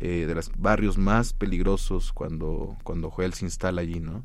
eh, de los barrios más peligrosos cuando, cuando Joel se instala allí, ¿no?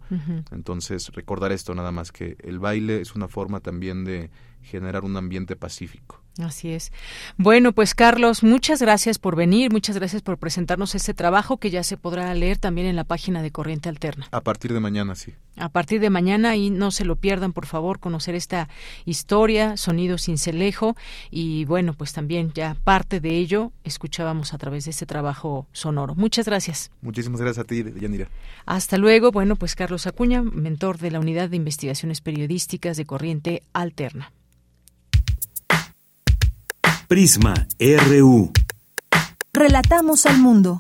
Entonces, recordar esto nada más, que el baile es una forma también de generar un ambiente pacífico. Así es. Bueno, pues Carlos, muchas gracias por venir, muchas gracias por presentarnos este trabajo que ya se podrá leer también en la página de Corriente Alterna. A partir de mañana, sí. A partir de mañana y no se lo pierdan, por favor, conocer esta historia, Sonido Cincelejo y bueno, pues también ya parte de ello escuchábamos a través de este trabajo sonoro. Muchas gracias. Muchísimas gracias a ti, Yanira. Hasta luego. Bueno, pues Carlos Acuña, mentor de la Unidad de Investigaciones Periodísticas de Corriente Alterna. Prisma RU. Relatamos al mundo.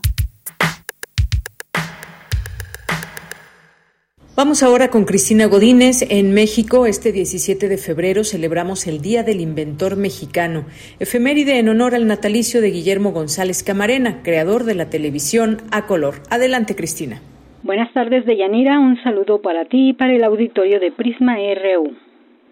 Vamos ahora con Cristina Godínez. En México, este 17 de febrero celebramos el Día del Inventor Mexicano, efeméride en honor al natalicio de Guillermo González Camarena, creador de la televisión a color. Adelante, Cristina. Buenas tardes, Deyanira. Un saludo para ti y para el auditorio de Prisma RU.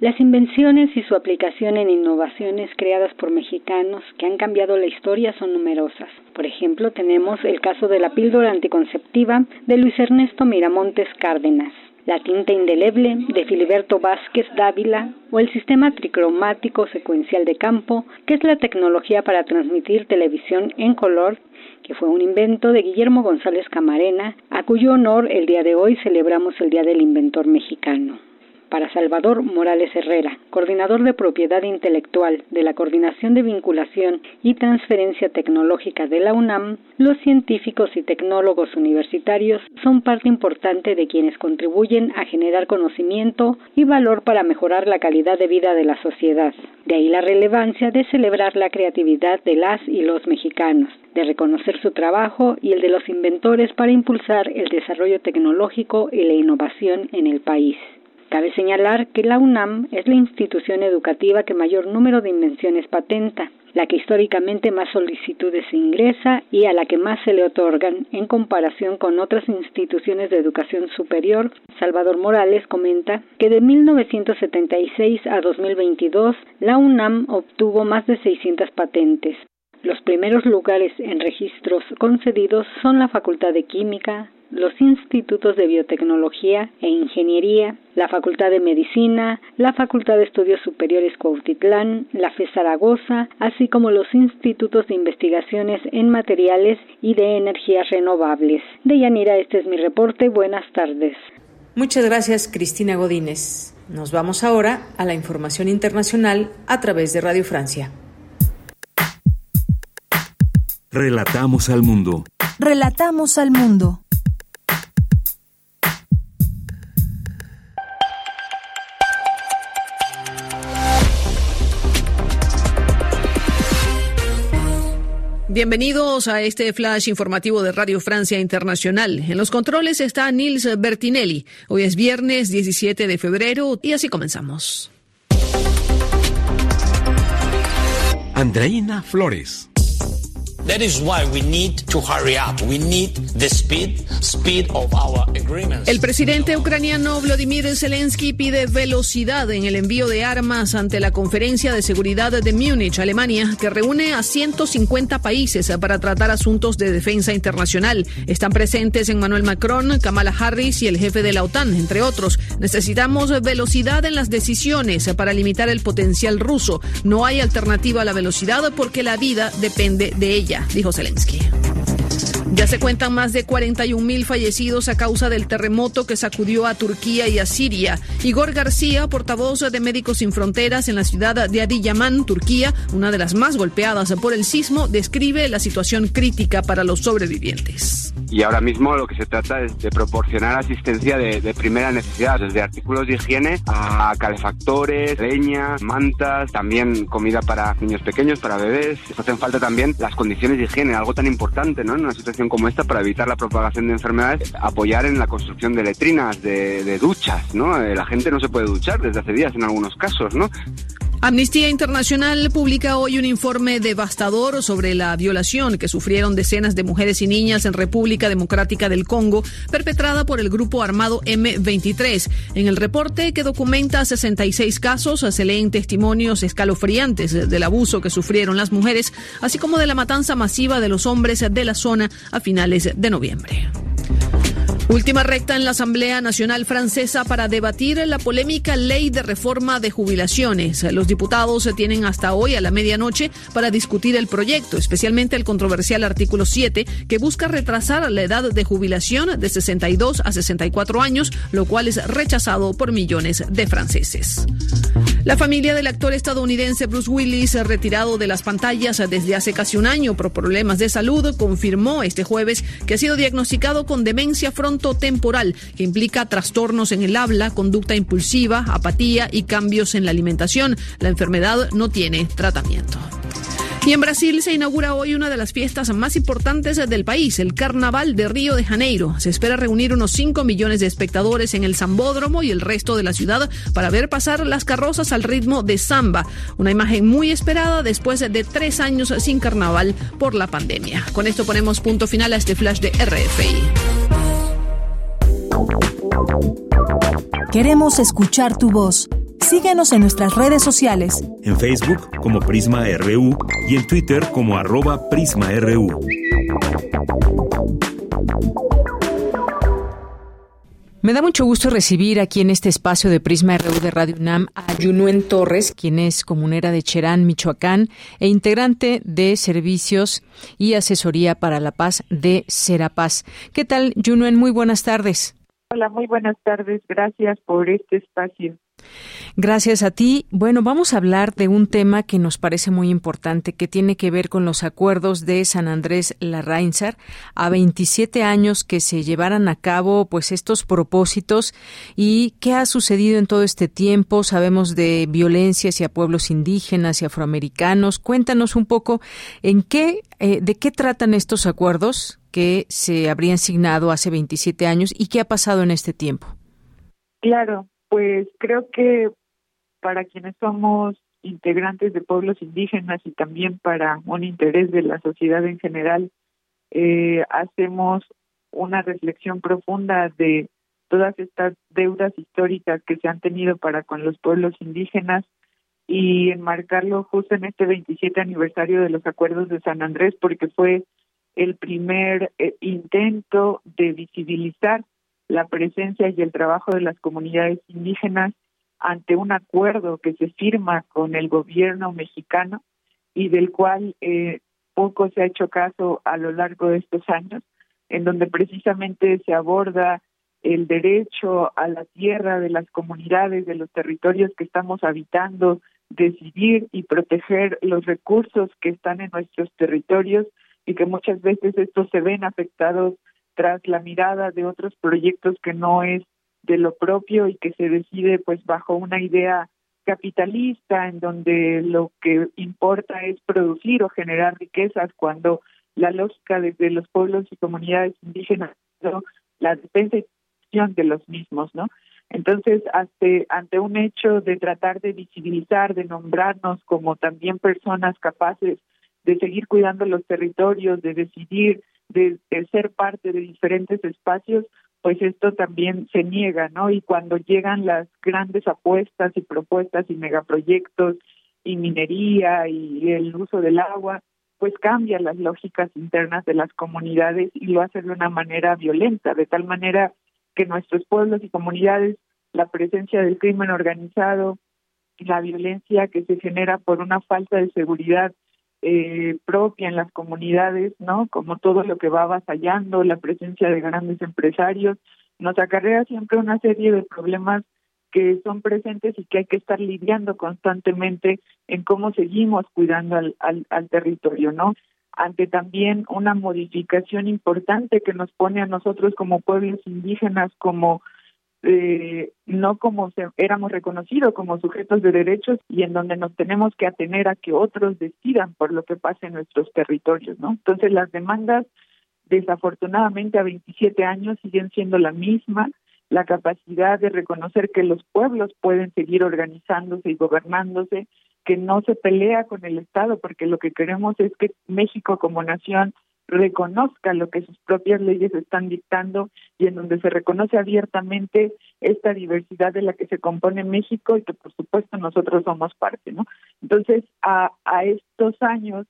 Las invenciones y su aplicación en innovaciones creadas por mexicanos que han cambiado la historia son numerosas. Por ejemplo, tenemos el caso de la píldora anticonceptiva de Luis Ernesto Miramontes Cárdenas, la tinta indeleble de Filiberto Vázquez Dávila o el sistema tricromático secuencial de campo, que es la tecnología para transmitir televisión en color que fue un invento de Guillermo González Camarena, a cuyo honor el día de hoy celebramos el Día del Inventor Mexicano para Salvador Morales Herrera, coordinador de propiedad intelectual de la Coordinación de Vinculación y Transferencia Tecnológica de la UNAM, los científicos y tecnólogos universitarios son parte importante de quienes contribuyen a generar conocimiento y valor para mejorar la calidad de vida de la sociedad. De ahí la relevancia de celebrar la creatividad de las y los mexicanos, de reconocer su trabajo y el de los inventores para impulsar el desarrollo tecnológico y la innovación en el país. Cabe señalar que la UNAM es la institución educativa que mayor número de invenciones patenta, la que históricamente más solicitudes ingresa y a la que más se le otorgan en comparación con otras instituciones de educación superior. Salvador Morales comenta que de 1976 a 2022 la UNAM obtuvo más de 600 patentes. Los primeros lugares en registros concedidos son la Facultad de Química, los institutos de biotecnología e ingeniería, la Facultad de Medicina, la Facultad de Estudios Superiores Cuautitlán, la FE Zaragoza, así como los institutos de investigaciones en materiales y de energías renovables. De Yanira, este es mi reporte. Buenas tardes. Muchas gracias, Cristina Godínez. Nos vamos ahora a la información internacional a través de Radio Francia. Relatamos al mundo. Relatamos al mundo. Bienvenidos a este flash informativo de Radio Francia Internacional. En los controles está Nils Bertinelli. Hoy es viernes 17 de febrero y así comenzamos. Andreina Flores. That is why we need to hurry up. We need the speed, speed of our agreements. El presidente ucraniano Vladimir Zelensky pide velocidad en el envío de armas ante la Conferencia de Seguridad de Múnich, Alemania, que reúne a 150 países para tratar asuntos de defensa internacional. Están presentes Emmanuel Macron, Kamala Harris y el jefe de la OTAN, entre otros. Necesitamos velocidad en las decisiones para limitar el potencial ruso. No hay alternativa a la velocidad porque la vida depende de ella dijo Zelensky. Ya se cuentan más de 41 mil fallecidos a causa del terremoto que sacudió a Turquía y a Siria. Igor García, portavoz de Médicos Sin Fronteras en la ciudad de Adiyaman, Turquía, una de las más golpeadas por el sismo, describe la situación crítica para los sobrevivientes. Y ahora mismo lo que se trata es de proporcionar asistencia de, primera necesidad, desde artículos de higiene a calefactores, leña, mantas, también comida para niños pequeños, para bebés. Hacen falta también las condiciones de higiene, algo tan importante, ¿no? En una situación como esta para evitar la propagación de enfermedades, apoyar en la construcción de letrinas, de, duchas, ¿no? Eh, la gente no se puede duchar desde hace días en algunos casos, ¿no? Amnistía Internacional publica hoy un informe devastador sobre la violación que sufrieron decenas de mujeres y niñas en República Democrática del Congo, perpetrada por el grupo armado M23. En el reporte, que documenta 66 casos, se leen testimonios escalofriantes del abuso que sufrieron las mujeres, así como de la matanza masiva de los hombres de la zona a finales de noviembre. Última recta en la Asamblea Nacional Francesa para debatir la polémica ley de reforma de jubilaciones. Los diputados tienen hasta hoy a la medianoche para discutir el proyecto, especialmente el controversial artículo 7 que busca retrasar la edad de jubilación de 62 a 64 años, lo cual es rechazado por millones de franceses. La familia del actor estadounidense Bruce Willis, retirado de las pantallas desde hace casi un año por problemas de salud, confirmó este jueves que ha sido diagnosticado con demencia frontotemporal, que implica trastornos en el habla, conducta impulsiva, apatía y cambios en la alimentación. La enfermedad no tiene tratamiento. Y en Brasil se inaugura hoy una de las fiestas más importantes del país, el Carnaval de Río de Janeiro. Se espera reunir unos 5 millones de espectadores en el Zambódromo y el resto de la ciudad para ver pasar las carrozas al ritmo de samba. Una imagen muy esperada después de tres años sin carnaval por la pandemia. Con esto ponemos punto final a este flash de RFI. Queremos escuchar tu voz. Síguenos en nuestras redes sociales. En Facebook como Prisma RU y en Twitter como arroba PrismaRU. Me da mucho gusto recibir aquí en este espacio de Prisma RU de Radio UNAM a Yunuen Torres, quien es comunera de Cherán, Michoacán, e integrante de Servicios y Asesoría para la Paz de Serapaz. ¿Qué tal, Yunuen? Muy buenas tardes. Hola, muy buenas tardes. Gracias por este espacio. Gracias a ti. Bueno, vamos a hablar de un tema que nos parece muy importante, que tiene que ver con los acuerdos de San Andrés Larrainzar a 27 años que se llevaran a cabo pues estos propósitos y qué ha sucedido en todo este tiempo. Sabemos de violencia hacia pueblos indígenas y afroamericanos. Cuéntanos un poco en qué eh, de qué tratan estos acuerdos que se habrían signado hace 27 años y qué ha pasado en este tiempo. Claro, pues creo que para quienes somos integrantes de pueblos indígenas y también para un interés de la sociedad en general, eh, hacemos una reflexión profunda de todas estas deudas históricas que se han tenido para con los pueblos indígenas y enmarcarlo justo en este 27 aniversario de los acuerdos de San Andrés porque fue el primer eh, intento de visibilizar la presencia y el trabajo de las comunidades indígenas ante un acuerdo que se firma con el gobierno mexicano y del cual eh, poco se ha hecho caso a lo largo de estos años, en donde precisamente se aborda el derecho a la tierra de las comunidades, de los territorios que estamos habitando, decidir y proteger los recursos que están en nuestros territorios y que muchas veces estos se ven afectados tras la mirada de otros proyectos que no es de lo propio y que se decide pues bajo una idea capitalista en donde lo que importa es producir o generar riquezas cuando la lógica desde los pueblos y comunidades indígenas la defensa de los mismos, ¿no? Entonces, ante, ante un hecho de tratar de visibilizar, de nombrarnos como también personas capaces de seguir cuidando los territorios, de decidir de, ser parte de diferentes espacios, pues esto también se niega, ¿no? Y cuando llegan las grandes apuestas y propuestas y megaproyectos y minería y el uso del agua, pues cambian las lógicas internas de las comunidades y lo hace de una manera violenta, de tal manera que nuestros pueblos y comunidades, la presencia del crimen organizado, la violencia que se genera por una falta de seguridad eh, propia en las comunidades, ¿no? Como todo lo que va avasallando, la presencia de grandes empresarios, nos acarrea siempre una serie de problemas que son presentes y que hay que estar lidiando constantemente en cómo seguimos cuidando al, al, al territorio, ¿no? Ante también una modificación importante que nos pone a nosotros como pueblos indígenas, como eh, no como éramos reconocidos como sujetos de derechos y en donde nos tenemos que atener a que otros decidan por lo que pasa en nuestros territorios, ¿no? Entonces las demandas desafortunadamente a 27 años siguen siendo la misma, la capacidad de reconocer que los pueblos pueden seguir organizándose y gobernándose, que no se pelea con el Estado, porque lo que queremos es que México como nación reconozca lo que sus propias leyes están dictando y en donde se reconoce abiertamente esta diversidad de la que se compone México y que por supuesto nosotros somos parte, ¿no? Entonces, a, a estos años,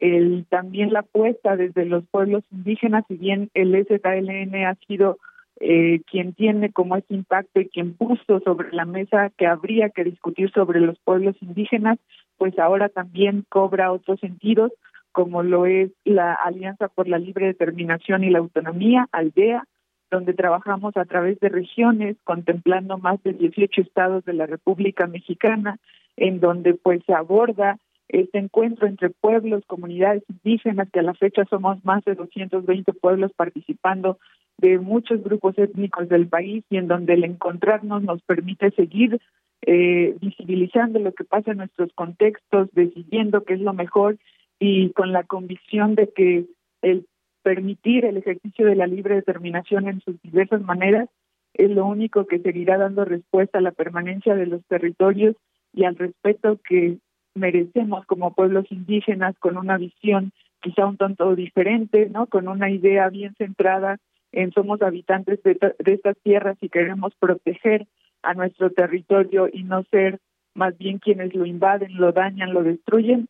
el, también la apuesta desde los pueblos indígenas, si bien el SKLN ha sido eh, quien tiene como ese impacto y quien puso sobre la mesa que habría que discutir sobre los pueblos indígenas, pues ahora también cobra otros sentidos, como lo es la Alianza por la Libre Determinación y la Autonomía, ALDEA, donde trabajamos a través de regiones, contemplando más de 18 estados de la República Mexicana, en donde pues se aborda este encuentro entre pueblos, comunidades indígenas, que a la fecha somos más de 220 pueblos participando de muchos grupos étnicos del país y en donde el encontrarnos nos permite seguir eh, visibilizando lo que pasa en nuestros contextos, decidiendo qué es lo mejor y con la convicción de que el permitir el ejercicio de la libre determinación en sus diversas maneras es lo único que seguirá dando respuesta a la permanencia de los territorios y al respeto que merecemos como pueblos indígenas con una visión quizá un tanto diferente, ¿no? Con una idea bien centrada en somos habitantes de, de estas tierras y queremos proteger a nuestro territorio y no ser más bien quienes lo invaden, lo dañan, lo destruyen,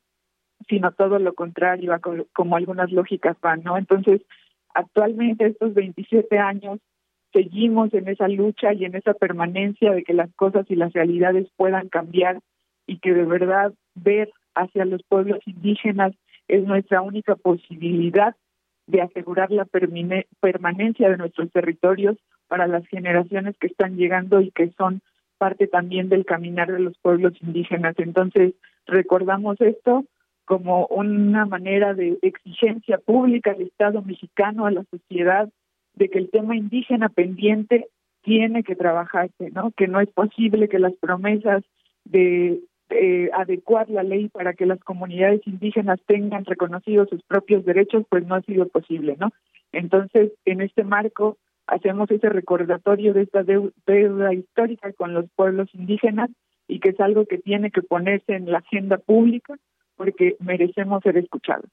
sino todo lo contrario, como algunas lógicas van, ¿no? Entonces, actualmente estos 27 años seguimos en esa lucha y en esa permanencia de que las cosas y las realidades puedan cambiar y que de verdad ver hacia los pueblos indígenas es nuestra única posibilidad de asegurar la permanencia de nuestros territorios para las generaciones que están llegando y que son parte también del caminar de los pueblos indígenas. Entonces, recordamos esto como una manera de exigencia pública al Estado mexicano, a la sociedad, de que el tema indígena pendiente tiene que trabajarse, ¿no? Que no es posible que las promesas de eh, adecuar la ley para que las comunidades indígenas tengan reconocidos sus propios derechos, pues no ha sido posible, ¿no? Entonces, en este marco, hacemos ese recordatorio de esta deuda histórica con los pueblos indígenas y que es algo que tiene que ponerse en la agenda pública porque merecemos ser escuchados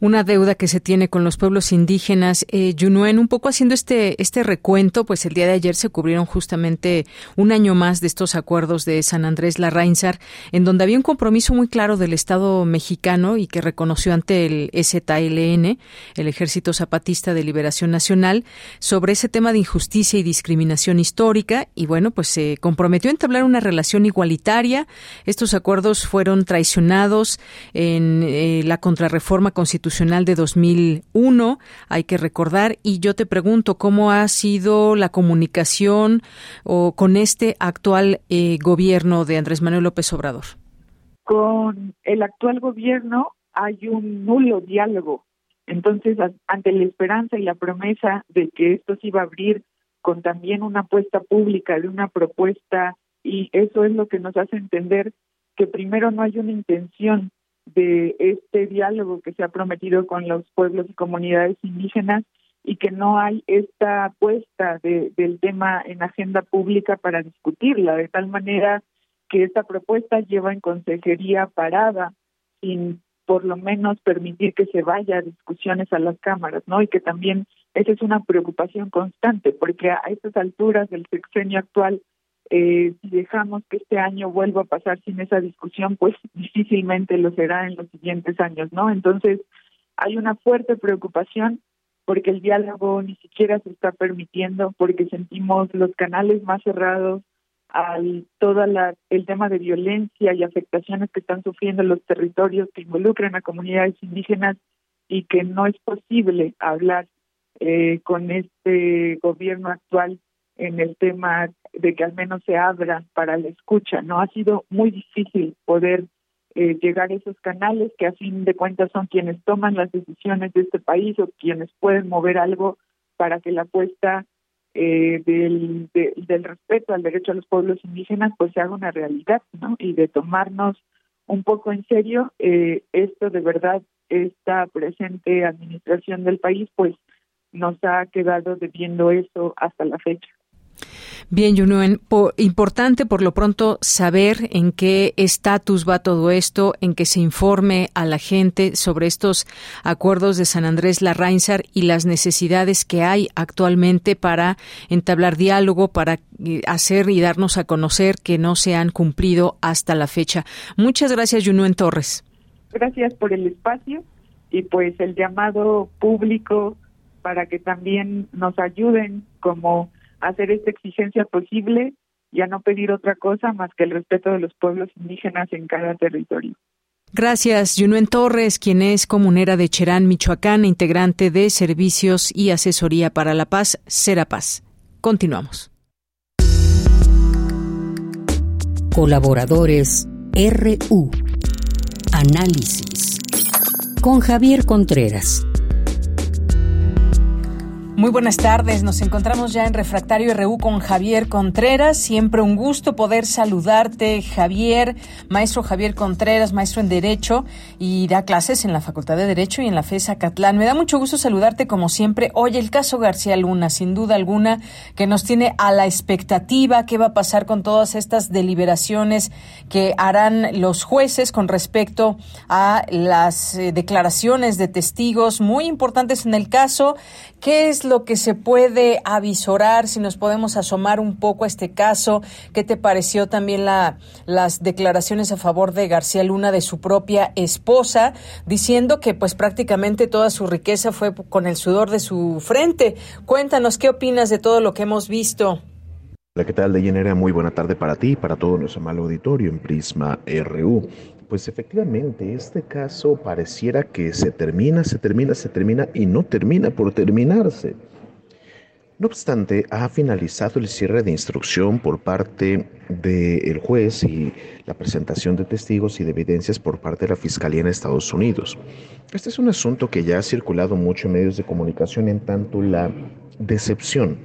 una deuda que se tiene con los pueblos indígenas. Eh, Yunuen, un poco haciendo este, este recuento, pues el día de ayer se cubrieron justamente un año más de estos acuerdos de San Andrés Larrainsar, en donde había un compromiso muy claro del Estado mexicano y que reconoció ante el EZLN, el Ejército Zapatista de Liberación Nacional, sobre ese tema de injusticia y discriminación histórica. Y bueno, pues se comprometió a entablar una relación igualitaria. Estos acuerdos fueron traicionados en eh, la contrarreforma constitucional de 2001, hay que recordar, y yo te pregunto cómo ha sido la comunicación o con este actual eh, gobierno de Andrés Manuel López Obrador. Con el actual gobierno hay un nulo diálogo. Entonces, ante la esperanza y la promesa de que esto se iba a abrir con también una apuesta pública de una propuesta, y eso es lo que nos hace entender que primero no hay una intención de este diálogo que se ha prometido con los pueblos y comunidades indígenas y que no hay esta apuesta de, del tema en agenda pública para discutirla, de tal manera que esta propuesta lleva en consejería parada sin por lo menos permitir que se vaya a discusiones a las cámaras, ¿no? Y que también esa es una preocupación constante, porque a estas alturas del sexenio actual eh, si dejamos que este año vuelva a pasar sin esa discusión, pues (laughs) difícilmente lo será en los siguientes años, ¿no? Entonces, hay una fuerte preocupación porque el diálogo ni siquiera se está permitiendo, porque sentimos los canales más cerrados al todo el tema de violencia y afectaciones que están sufriendo los territorios que involucran a comunidades indígenas y que no es posible hablar eh, con este gobierno actual en el tema de que al menos se abra para la escucha. No ha sido muy difícil poder eh, llegar a esos canales que a fin de cuentas son quienes toman las decisiones de este país o quienes pueden mover algo para que la apuesta eh, del, del respeto al derecho a los pueblos indígenas pues se haga una realidad, ¿no? Y de tomarnos un poco en serio eh, esto de verdad esta presente administración del país pues nos ha quedado debiendo eso hasta la fecha. Bien, Yunuen, importante por lo pronto saber en qué estatus va todo esto, en que se informe a la gente sobre estos acuerdos de San Andrés Larrainsar y las necesidades que hay actualmente para entablar diálogo, para eh, hacer y darnos a conocer que no se han cumplido hasta la fecha. Muchas gracias, Yunuen Torres. Gracias por el espacio y pues el llamado público para que también nos ayuden como hacer esta exigencia posible y a no pedir otra cosa más que el respeto de los pueblos indígenas en cada territorio. Gracias, Junuen Torres, quien es comunera de Cherán, Michoacán, integrante de Servicios y Asesoría para la Paz, Serapaz. Continuamos. Colaboradores RU. Análisis. Con Javier Contreras. Muy buenas tardes, nos encontramos ya en Refractario RU con Javier Contreras. Siempre un gusto poder saludarte, Javier, maestro Javier Contreras, maestro en Derecho y da clases en la Facultad de Derecho y en la FESA Catlán. Me da mucho gusto saludarte como siempre. Oye, el caso García Luna, sin duda alguna, que nos tiene a la expectativa qué va a pasar con todas estas deliberaciones que harán los jueces con respecto a las eh, declaraciones de testigos muy importantes en el caso. ¿Qué es lo que se puede avisorar? Si nos podemos asomar un poco a este caso, ¿qué te pareció también la, las declaraciones a favor de García Luna de su propia esposa, diciendo que pues prácticamente toda su riqueza fue con el sudor de su frente? Cuéntanos, ¿qué opinas de todo lo que hemos visto? Hola, ¿qué tal, Deyanira? Muy buena tarde para ti y para todo nuestro amable auditorio en Prisma RU. Pues efectivamente, este caso pareciera que se termina, se termina, se termina y no termina por terminarse. No obstante, ha finalizado el cierre de instrucción por parte del juez y la presentación de testigos y de evidencias por parte de la Fiscalía en Estados Unidos. Este es un asunto que ya ha circulado mucho en medios de comunicación en tanto la decepción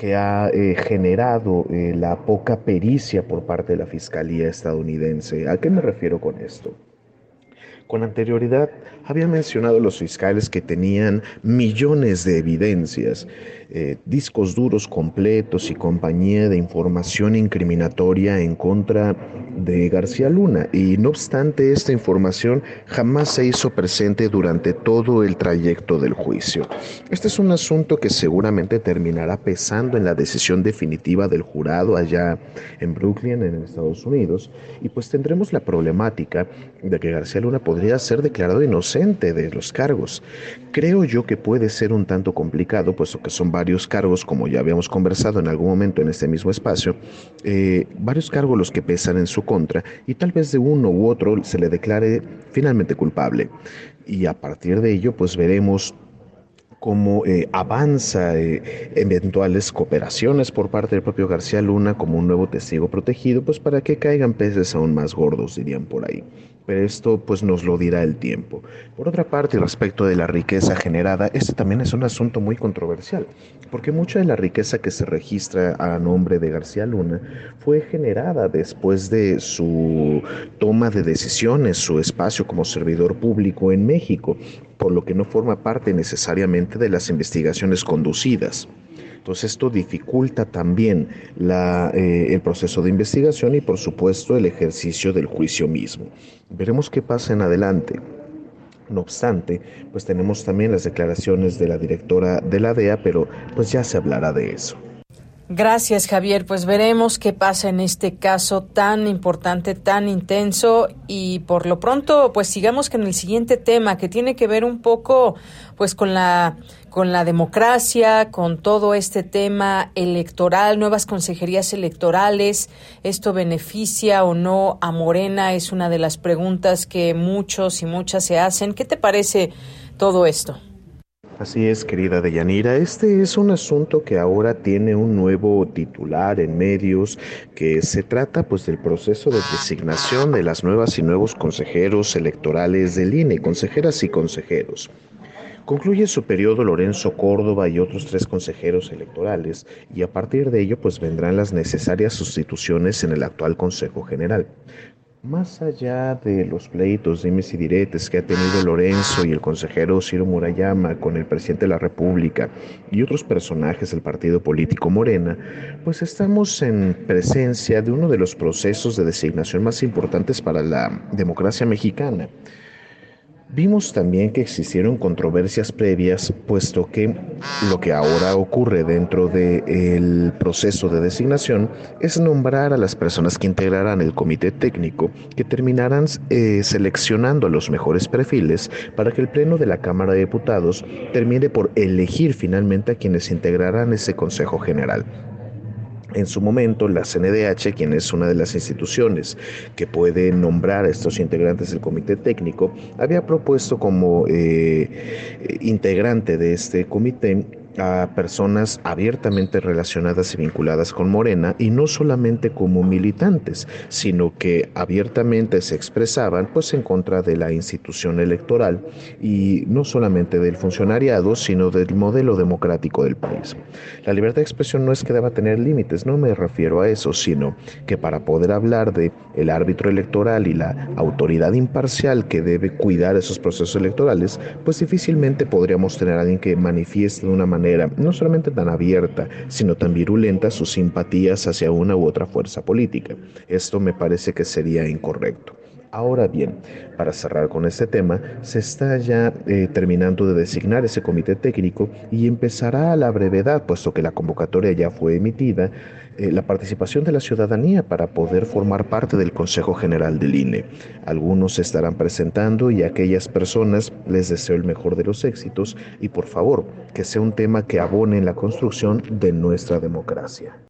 que ha eh, generado eh, la poca pericia por parte de la Fiscalía estadounidense. ¿A qué me refiero con esto? Con anterioridad había mencionado los fiscales que tenían millones de evidencias eh, discos duros completos y compañía de información incriminatoria en contra de García Luna. Y no obstante, esta información jamás se hizo presente durante todo el trayecto del juicio. Este es un asunto que seguramente terminará pesando en la decisión definitiva del jurado allá en Brooklyn, en Estados Unidos, y pues tendremos la problemática de que García Luna podría ser declarado inocente de los cargos. Creo yo que puede ser un tanto complicado, puesto que son varios cargos, como ya habíamos conversado en algún momento en este mismo espacio, eh, varios cargos los que pesan en su contra y tal vez de uno u otro se le declare finalmente culpable. Y a partir de ello, pues veremos cómo eh, avanza eh, eventuales cooperaciones por parte del propio García Luna como un nuevo testigo protegido, pues para que caigan peces aún más gordos, dirían por ahí pero esto pues nos lo dirá el tiempo. Por otra parte, respecto de la riqueza generada, este también es un asunto muy controversial, porque mucha de la riqueza que se registra a nombre de García Luna fue generada después de su toma de decisiones, su espacio como servidor público en México, por lo que no forma parte necesariamente de las investigaciones conducidas. Entonces esto dificulta también eh, el proceso de investigación y por supuesto el ejercicio del juicio mismo. Veremos qué pasa en adelante. No obstante, pues tenemos también las declaraciones de la directora de la DEA, pero pues ya se hablará de eso. Gracias, Javier. Pues veremos qué pasa en este caso tan importante, tan intenso y por lo pronto, pues sigamos con el siguiente tema que tiene que ver un poco, pues con la con la democracia, con todo este tema electoral, nuevas consejerías electorales. ¿Esto beneficia o no a Morena? Es una de las preguntas que muchos y muchas se hacen. ¿Qué te parece todo esto? Así es, querida Deyanira. Este es un asunto que ahora tiene un nuevo titular en medios, que se trata pues del proceso de designación de las nuevas y nuevos consejeros electorales del INE, consejeras y consejeros. Concluye su periodo Lorenzo Córdoba y otros tres consejeros electorales y a partir de ello pues vendrán las necesarias sustituciones en el actual Consejo General. Más allá de los pleitos, dimes y diretes que ha tenido Lorenzo y el consejero Ciro Murayama con el presidente de la República y otros personajes del partido político Morena, pues estamos en presencia de uno de los procesos de designación más importantes para la democracia mexicana. Vimos también que existieron controversias previas, puesto que lo que ahora ocurre dentro del proceso de designación es nombrar a las personas que integrarán el comité técnico, que terminarán eh, seleccionando a los mejores perfiles para que el Pleno de la Cámara de Diputados termine por elegir finalmente a quienes integrarán ese Consejo General. En su momento, la CNDH, quien es una de las instituciones que puede nombrar a estos integrantes del comité técnico, había propuesto como eh, integrante de este comité a personas abiertamente relacionadas y vinculadas con Morena y no solamente como militantes, sino que abiertamente se expresaban pues en contra de la institución electoral y no solamente del funcionariado, sino del modelo democrático del país. La libertad de expresión no es que deba tener límites, no me refiero a eso, sino que para poder hablar de el árbitro electoral y la autoridad imparcial que debe cuidar esos procesos electorales, pues difícilmente podríamos tener a alguien que manifieste de una manera no solamente tan abierta, sino tan virulenta sus simpatías hacia una u otra fuerza política. Esto me parece que sería incorrecto. Ahora bien, para cerrar con este tema, se está ya eh, terminando de designar ese comité técnico y empezará a la brevedad, puesto que la convocatoria ya fue emitida, eh, la participación de la ciudadanía para poder formar parte del Consejo General del INE. Algunos se estarán presentando y a aquellas personas les deseo el mejor de los éxitos y por favor que sea un tema que abone en la construcción de nuestra democracia.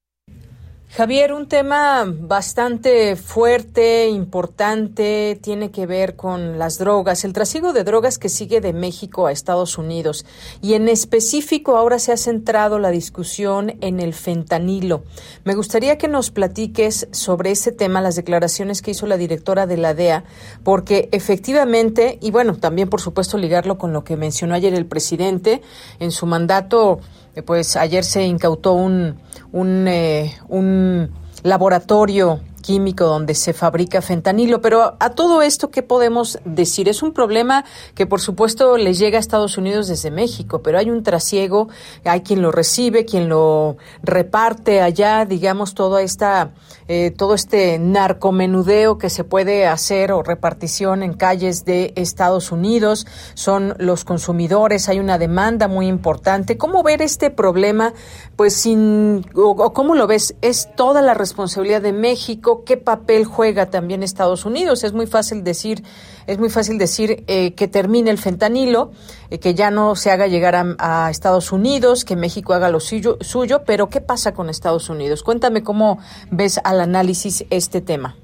Javier, un tema bastante fuerte, importante, tiene que ver con las drogas, el trasiego de drogas que sigue de México a Estados Unidos. Y en específico ahora se ha centrado la discusión en el fentanilo. Me gustaría que nos platiques sobre ese tema, las declaraciones que hizo la directora de la DEA, porque efectivamente, y bueno, también por supuesto ligarlo con lo que mencionó ayer el presidente en su mandato pues ayer se incautó un, un, eh, un laboratorio químico donde se fabrica fentanilo. Pero a todo esto, ¿qué podemos decir? Es un problema que, por supuesto, le llega a Estados Unidos desde México, pero hay un trasiego, hay quien lo recibe, quien lo reparte allá, digamos, toda esta, eh, todo este narcomenudeo que se puede hacer o repartición en calles de Estados Unidos. Son los consumidores, hay una demanda muy importante. ¿Cómo ver este problema? Pues sin, o cómo lo ves, es toda la responsabilidad de México qué papel juega también Estados Unidos. Es muy fácil decir, es muy fácil decir eh, que termine el fentanilo, eh, que ya no se haga llegar a, Estados Unidos, que México haga lo suyo, pero ¿qué pasa con Estados Unidos? Cuéntame cómo ves al análisis este tema.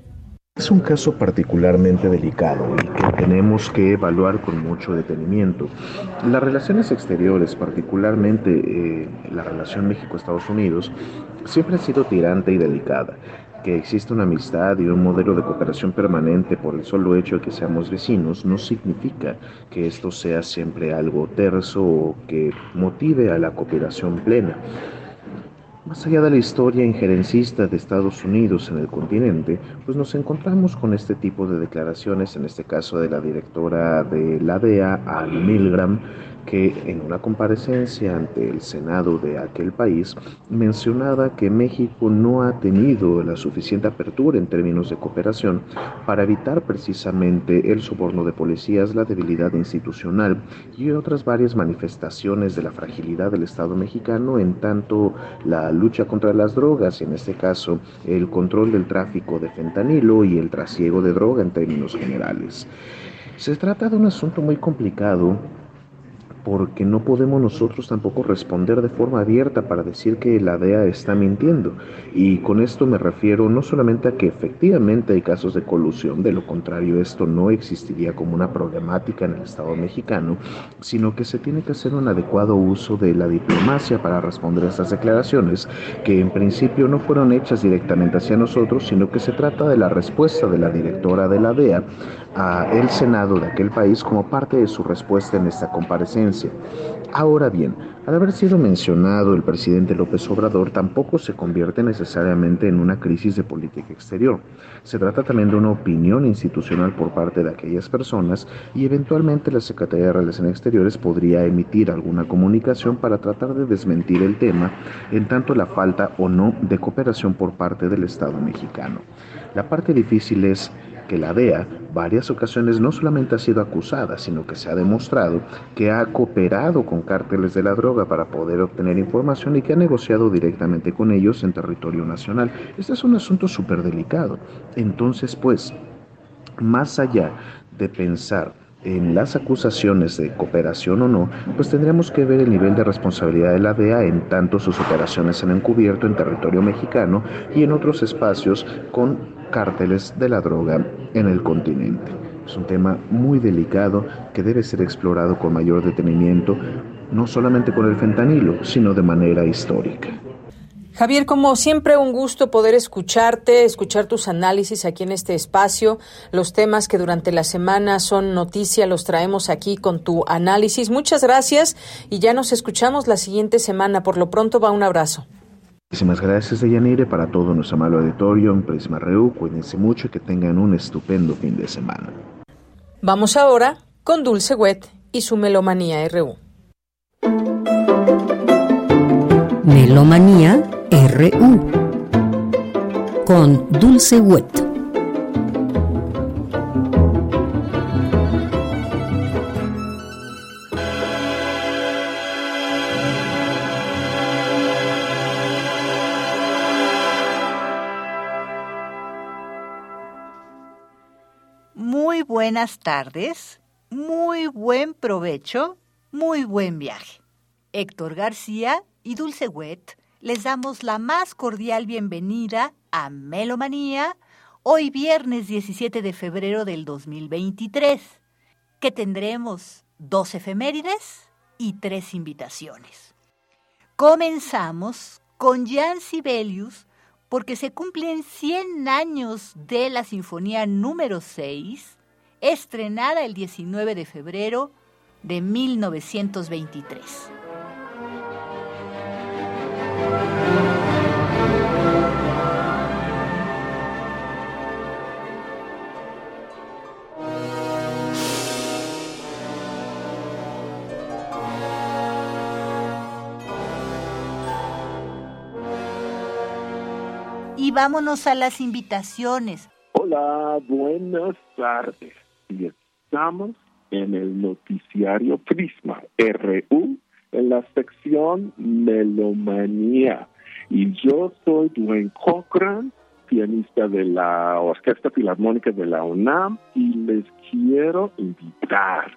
Es un caso particularmente delicado y que tenemos que evaluar con mucho detenimiento. Las relaciones exteriores, particularmente eh, la relación México-Estados Unidos, siempre ha sido tirante y delicada que existe una amistad y un modelo de cooperación permanente por el solo hecho de que seamos vecinos no significa que esto sea siempre algo terso o que motive a la cooperación plena. Más allá de la historia injerencista de Estados Unidos en el continente, pues nos encontramos con este tipo de declaraciones, en este caso de la directora de la DEA, Anne Milgram, que en una comparecencia ante el Senado de aquel país mencionaba que México no ha tenido la suficiente apertura en términos de cooperación para evitar precisamente el soborno de policías, la debilidad institucional y otras varias manifestaciones de la fragilidad del Estado mexicano en tanto la lucha contra las drogas, en este caso el control del tráfico de fentanilo y el trasiego de droga en términos generales. Se trata de un asunto muy complicado porque no podemos nosotros tampoco responder de forma abierta para decir que la DEA está mintiendo. Y con esto me refiero no solamente a que efectivamente hay casos de colusión, de lo contrario esto no existiría como una problemática en el Estado mexicano, sino que se tiene que hacer un adecuado uso de la diplomacia para responder a estas declaraciones, que en principio no fueron hechas directamente hacia nosotros, sino que se trata de la respuesta de la directora de la DEA a el Senado de aquel país como parte de su respuesta en esta comparecencia. Ahora bien, al haber sido mencionado el presidente López Obrador tampoco se convierte necesariamente en una crisis de política exterior. Se trata también de una opinión institucional por parte de aquellas personas y eventualmente la Secretaría de Relaciones Exteriores podría emitir alguna comunicación para tratar de desmentir el tema, en tanto la falta o no de cooperación por parte del Estado mexicano. La parte difícil es que la DEA varias ocasiones no solamente ha sido acusada, sino que se ha demostrado que ha cooperado con cárteles de la droga para poder obtener información y que ha negociado directamente con ellos en territorio nacional. Este es un asunto súper delicado. Entonces, pues, más allá de pensar en las acusaciones de cooperación o no, pues tendríamos que ver el nivel de responsabilidad de la DEA en tanto sus operaciones en encubierto en territorio mexicano y en otros espacios con cárteles de la droga en el continente. Es un tema muy delicado que debe ser explorado con mayor detenimiento, no solamente con el fentanilo, sino de manera histórica. Javier, como siempre, un gusto poder escucharte, escuchar tus análisis aquí en este espacio. Los temas que durante la semana son noticia los traemos aquí con tu análisis. Muchas gracias y ya nos escuchamos la siguiente semana. Por lo pronto, va un abrazo. Muchísimas gracias, Deyanire, para todo nuestro amable auditorio en Prisma Reu. Cuídense mucho y que tengan un estupendo fin de semana. Vamos ahora con Dulce Wet y su Melomanía RU. Melomanía RU con Dulce Wet. Buenas tardes, muy buen provecho, muy buen viaje. Héctor García y Dulce Wet les damos la más cordial bienvenida a Melomanía, hoy viernes 17 de febrero del 2023, que tendremos dos efemérides y tres invitaciones. Comenzamos con Jan Sibelius porque se cumplen 100 años de la Sinfonía número 6, estrenada el 19 de febrero de 1923. Y vámonos a las invitaciones. Hola, buenas tardes. Y estamos en el noticiario Prisma RU en la sección Melomanía. Y yo soy Dwayne Cochran, pianista de la Orquesta Filarmónica de la UNAM, y les quiero invitar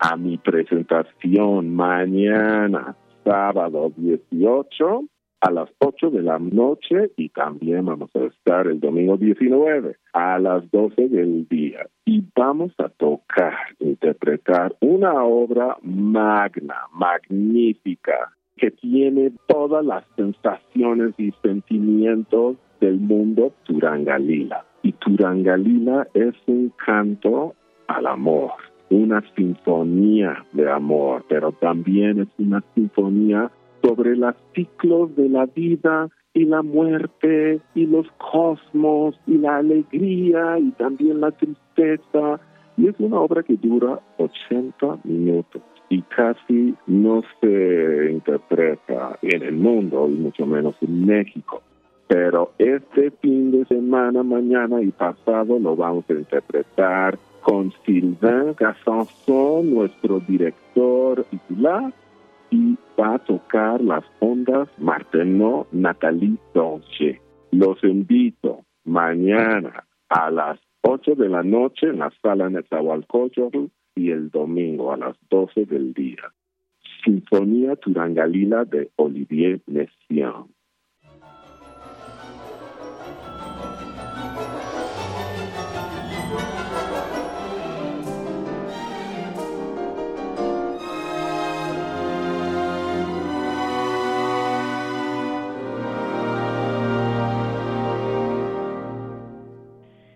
a mi presentación mañana, sábado 18, a las 8 de la noche y también vamos a estar el domingo 19 a las 12 del día y vamos a tocar, interpretar una obra magna, magnífica, que tiene todas las sensaciones y sentimientos del mundo Turangalila. Y Turangalila es un canto al amor, una sinfonía de amor, pero también es una sinfonía sobre los ciclos de la vida y la muerte y los cosmos y la alegría y también la tristeza. Y es una obra que dura 80 minutos y casi no se interpreta en el mundo y mucho menos en México. Pero este fin de semana, mañana y pasado lo vamos a interpretar con Sylvain Gassanson, nuestro director titular, y va a tocar las ondas Marteno Natalie Dolce. Los invito mañana a las 8 de la noche en la sala Netzahualcóyotl y el domingo a las 12 del día. Sinfonía Turangalila de Olivier Messiaen.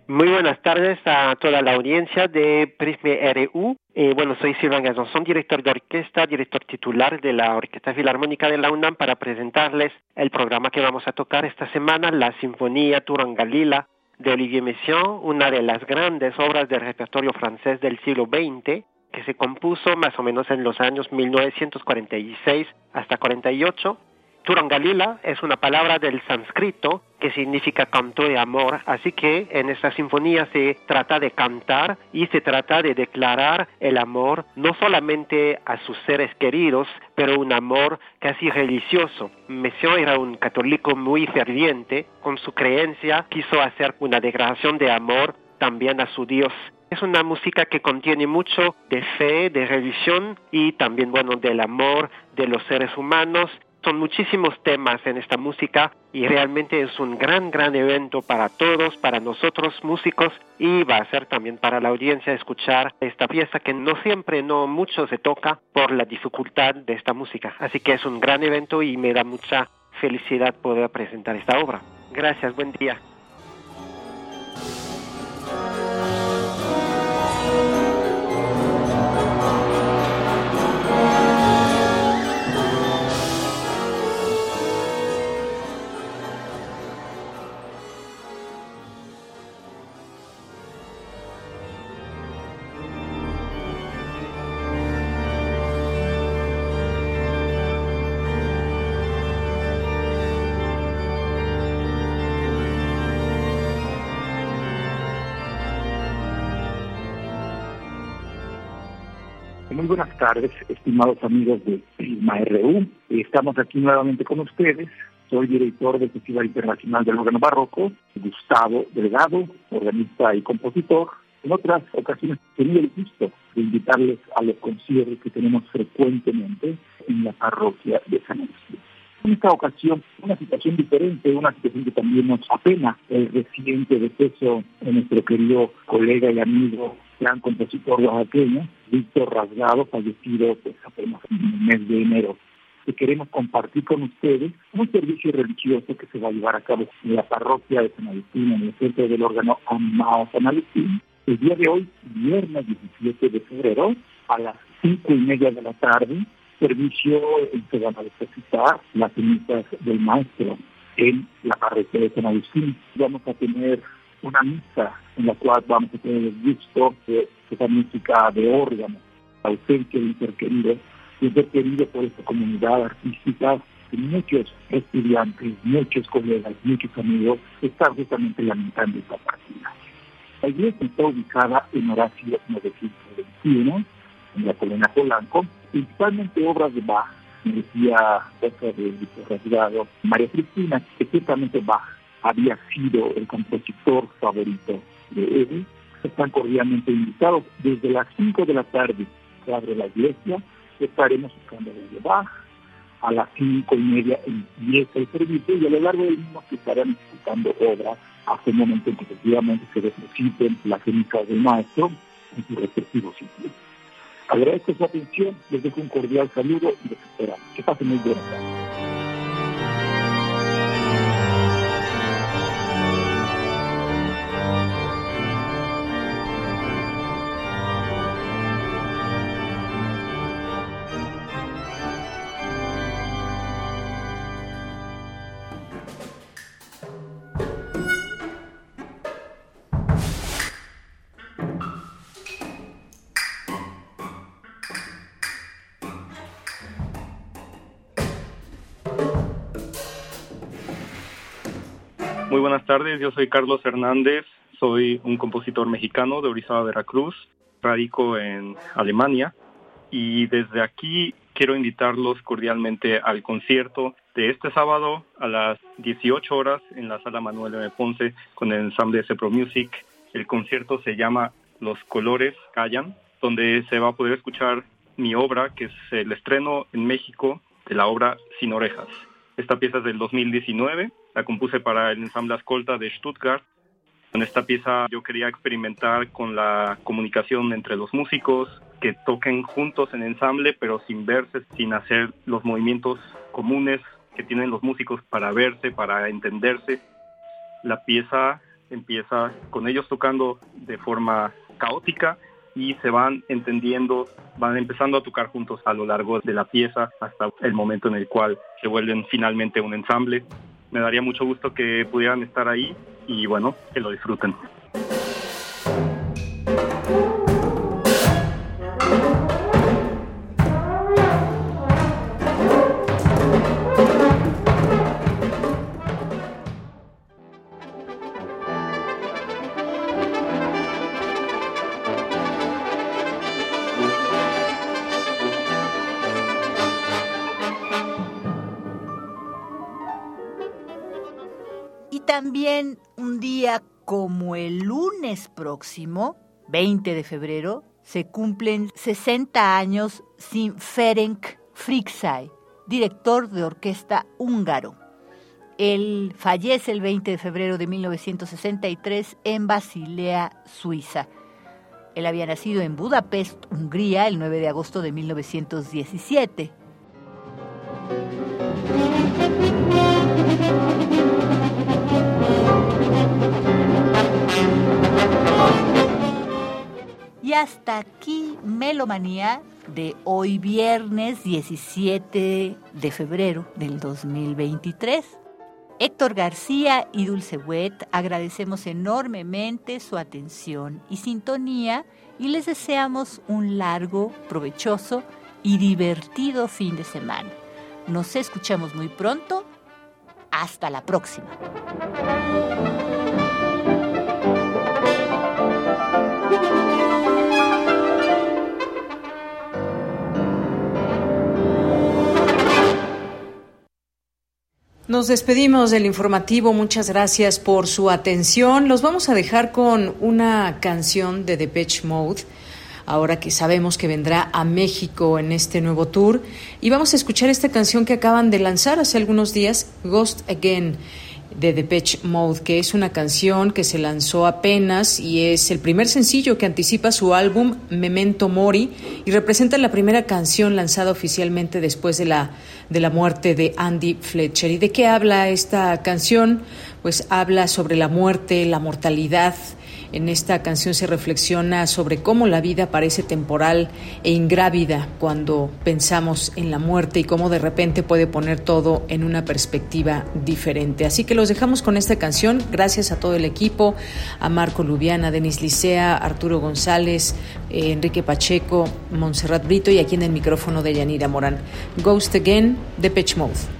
Muy buenas tardes a toda la audiencia de Prisme RU. Eh, bueno, soy Silvan Gazonson, director de orquesta, director titular de la Orquesta Filarmónica de la UNAM, para presentarles el programa que vamos a tocar esta semana, la Sinfonía Turangalila de Olivier Messiaen, una de las grandes obras del repertorio francés del siglo XX, que se compuso más o menos en los años 1946 hasta 48 Turangalila es una palabra del sánscrito que significa canto de amor, así que en esta sinfonía se trata de cantar y se trata de declarar el amor no solamente a sus seres queridos, pero un amor casi religioso. Messiaen era un católico muy ferviente, con su creencia quiso hacer una declaración de amor también a su Dios. Es una música que contiene mucho de fe, de religión y también, bueno, del amor de los seres humanos son muchísimos temas en esta música y realmente es un gran, gran evento para todos, para nosotros músicos y va a ser también para la audiencia escuchar esta pieza que no siempre, no mucho se toca por la dificultad de esta música. Así que es un gran evento y me da mucha felicidad poder presentar esta obra. Gracias, buen día. Tardes, estimados amigos de Prisma RU. Estamos aquí nuevamente con ustedes. Soy director del Festival Internacional del Órgano Barroco, Gustavo Delgado, organista y compositor. En otras ocasiones tenido el gusto de invitarles a los conciertos que tenemos frecuentemente en la parroquia de San Agustín. Esta ocasión, una situación diferente, una situación que también nos apena el reciente deceso de nuestro querido colega y amigo gran compositor oaxaqueño, Víctor Rasgado, fallecido pues, apenas en el mes de enero. Que queremos compartir con ustedes un servicio religioso que se va a llevar a cabo en la parroquia de San Agustín, en el centro del órgano Amado San Agustín, el día de hoy, viernes 17 de febrero, a las cinco y media de la tarde, a depositar las cenizas del maestro en la parroquia de San Agustín. Vamos a tener una misa en la cual vamos a tener el gusto de esa música de órgano, ausencia de ser querido, y ser querido por esta comunidad artística, muchos estudiantes, muchos colegas, muchos amigos están justamente lamentando esta partida. La iglesia está ubicada en Horacio 921, en la colina Polanco, principalmente obras de Bach, me decía otra de Rasgado, María Cristina, que ciertamente Bach había sido el compositor favorito de él. Están cordialmente invitados. Desde las 5 de la tarde se abre la iglesia, estaremos buscando de Bach. A las cinco y media empieza el servicio y a lo largo del mismo se estarán ejecutando obras hasta el momento en que efectivamente se depositen las cenizas del maestro en su respectivo sitio. Agradezco su atención, les dejo un cordial saludo y les esperamos. Que pasen muy buenas tardes. Buenas tardes, yo soy Carlos Hernández, soy un compositor mexicano de Orizaba, Veracruz, radico en Alemania y desde aquí quiero invitarlos cordialmente al concierto de este sábado a las 18 horas en la sala Manuel M. Ponce con el ensamble Cepro Music. El concierto se llama Los colores callan, donde se va a poder escuchar mi obra, que es el estreno en México de la obra Sin Orejas. Esta pieza es del 2019, la compuse para el ensamble Ascolta de Stuttgart. En esta pieza yo quería experimentar con la comunicación entre los músicos, que toquen juntos en ensamble, pero sin verse, sin hacer los movimientos comunes que tienen los músicos para verse, para entenderse. La pieza empieza con ellos tocando de forma caótica y se van entendiendo, van empezando a tocar juntos a lo largo de la pieza hasta el momento en el cual se vuelven finalmente un ensamble. Me daría mucho gusto que pudieran estar ahí y bueno, que lo disfruten. También un día como el lunes próximo, 20 de febrero, se cumplen 60 años sin Ferenc Friksay, director de orquesta húngaro. Él fallece el 20 de febrero de 1963 en Basilea, Suiza. Él había nacido en Budapest, Hungría, el 9 de agosto de 1917. Y hasta aquí Melomanía de hoy viernes 17 de febrero del 2023. Héctor García y Dulce Wet agradecemos enormemente su atención y sintonía y les deseamos un largo, provechoso y divertido fin de semana. Nos escuchamos muy pronto. Hasta la próxima. Nos despedimos del informativo. Muchas gracias por su atención. Los vamos a dejar con una canción de Depeche Mode. Ahora que sabemos que vendrá a México en este nuevo tour. Y vamos a escuchar esta canción que acaban de lanzar hace algunos días, Ghost Again de Depeche Mode, que es una canción que se lanzó apenas y es el primer sencillo que anticipa su álbum Memento Mori y representa la primera canción lanzada oficialmente después de la, de la muerte de Andy Fletcher. ¿Y de qué habla esta canción? Pues habla sobre la muerte, la mortalidad, en esta canción se reflexiona sobre cómo la vida parece temporal e ingrávida cuando pensamos en la muerte y cómo de repente puede poner todo en una perspectiva diferente. Así que los dejamos con esta canción. Gracias a todo el equipo, a Marco Lubiana, Denis Licea, Arturo González, eh, Enrique Pacheco, Montserrat Brito y aquí en el micrófono de Yanira Morán. Ghost Again, de Pitch Mode.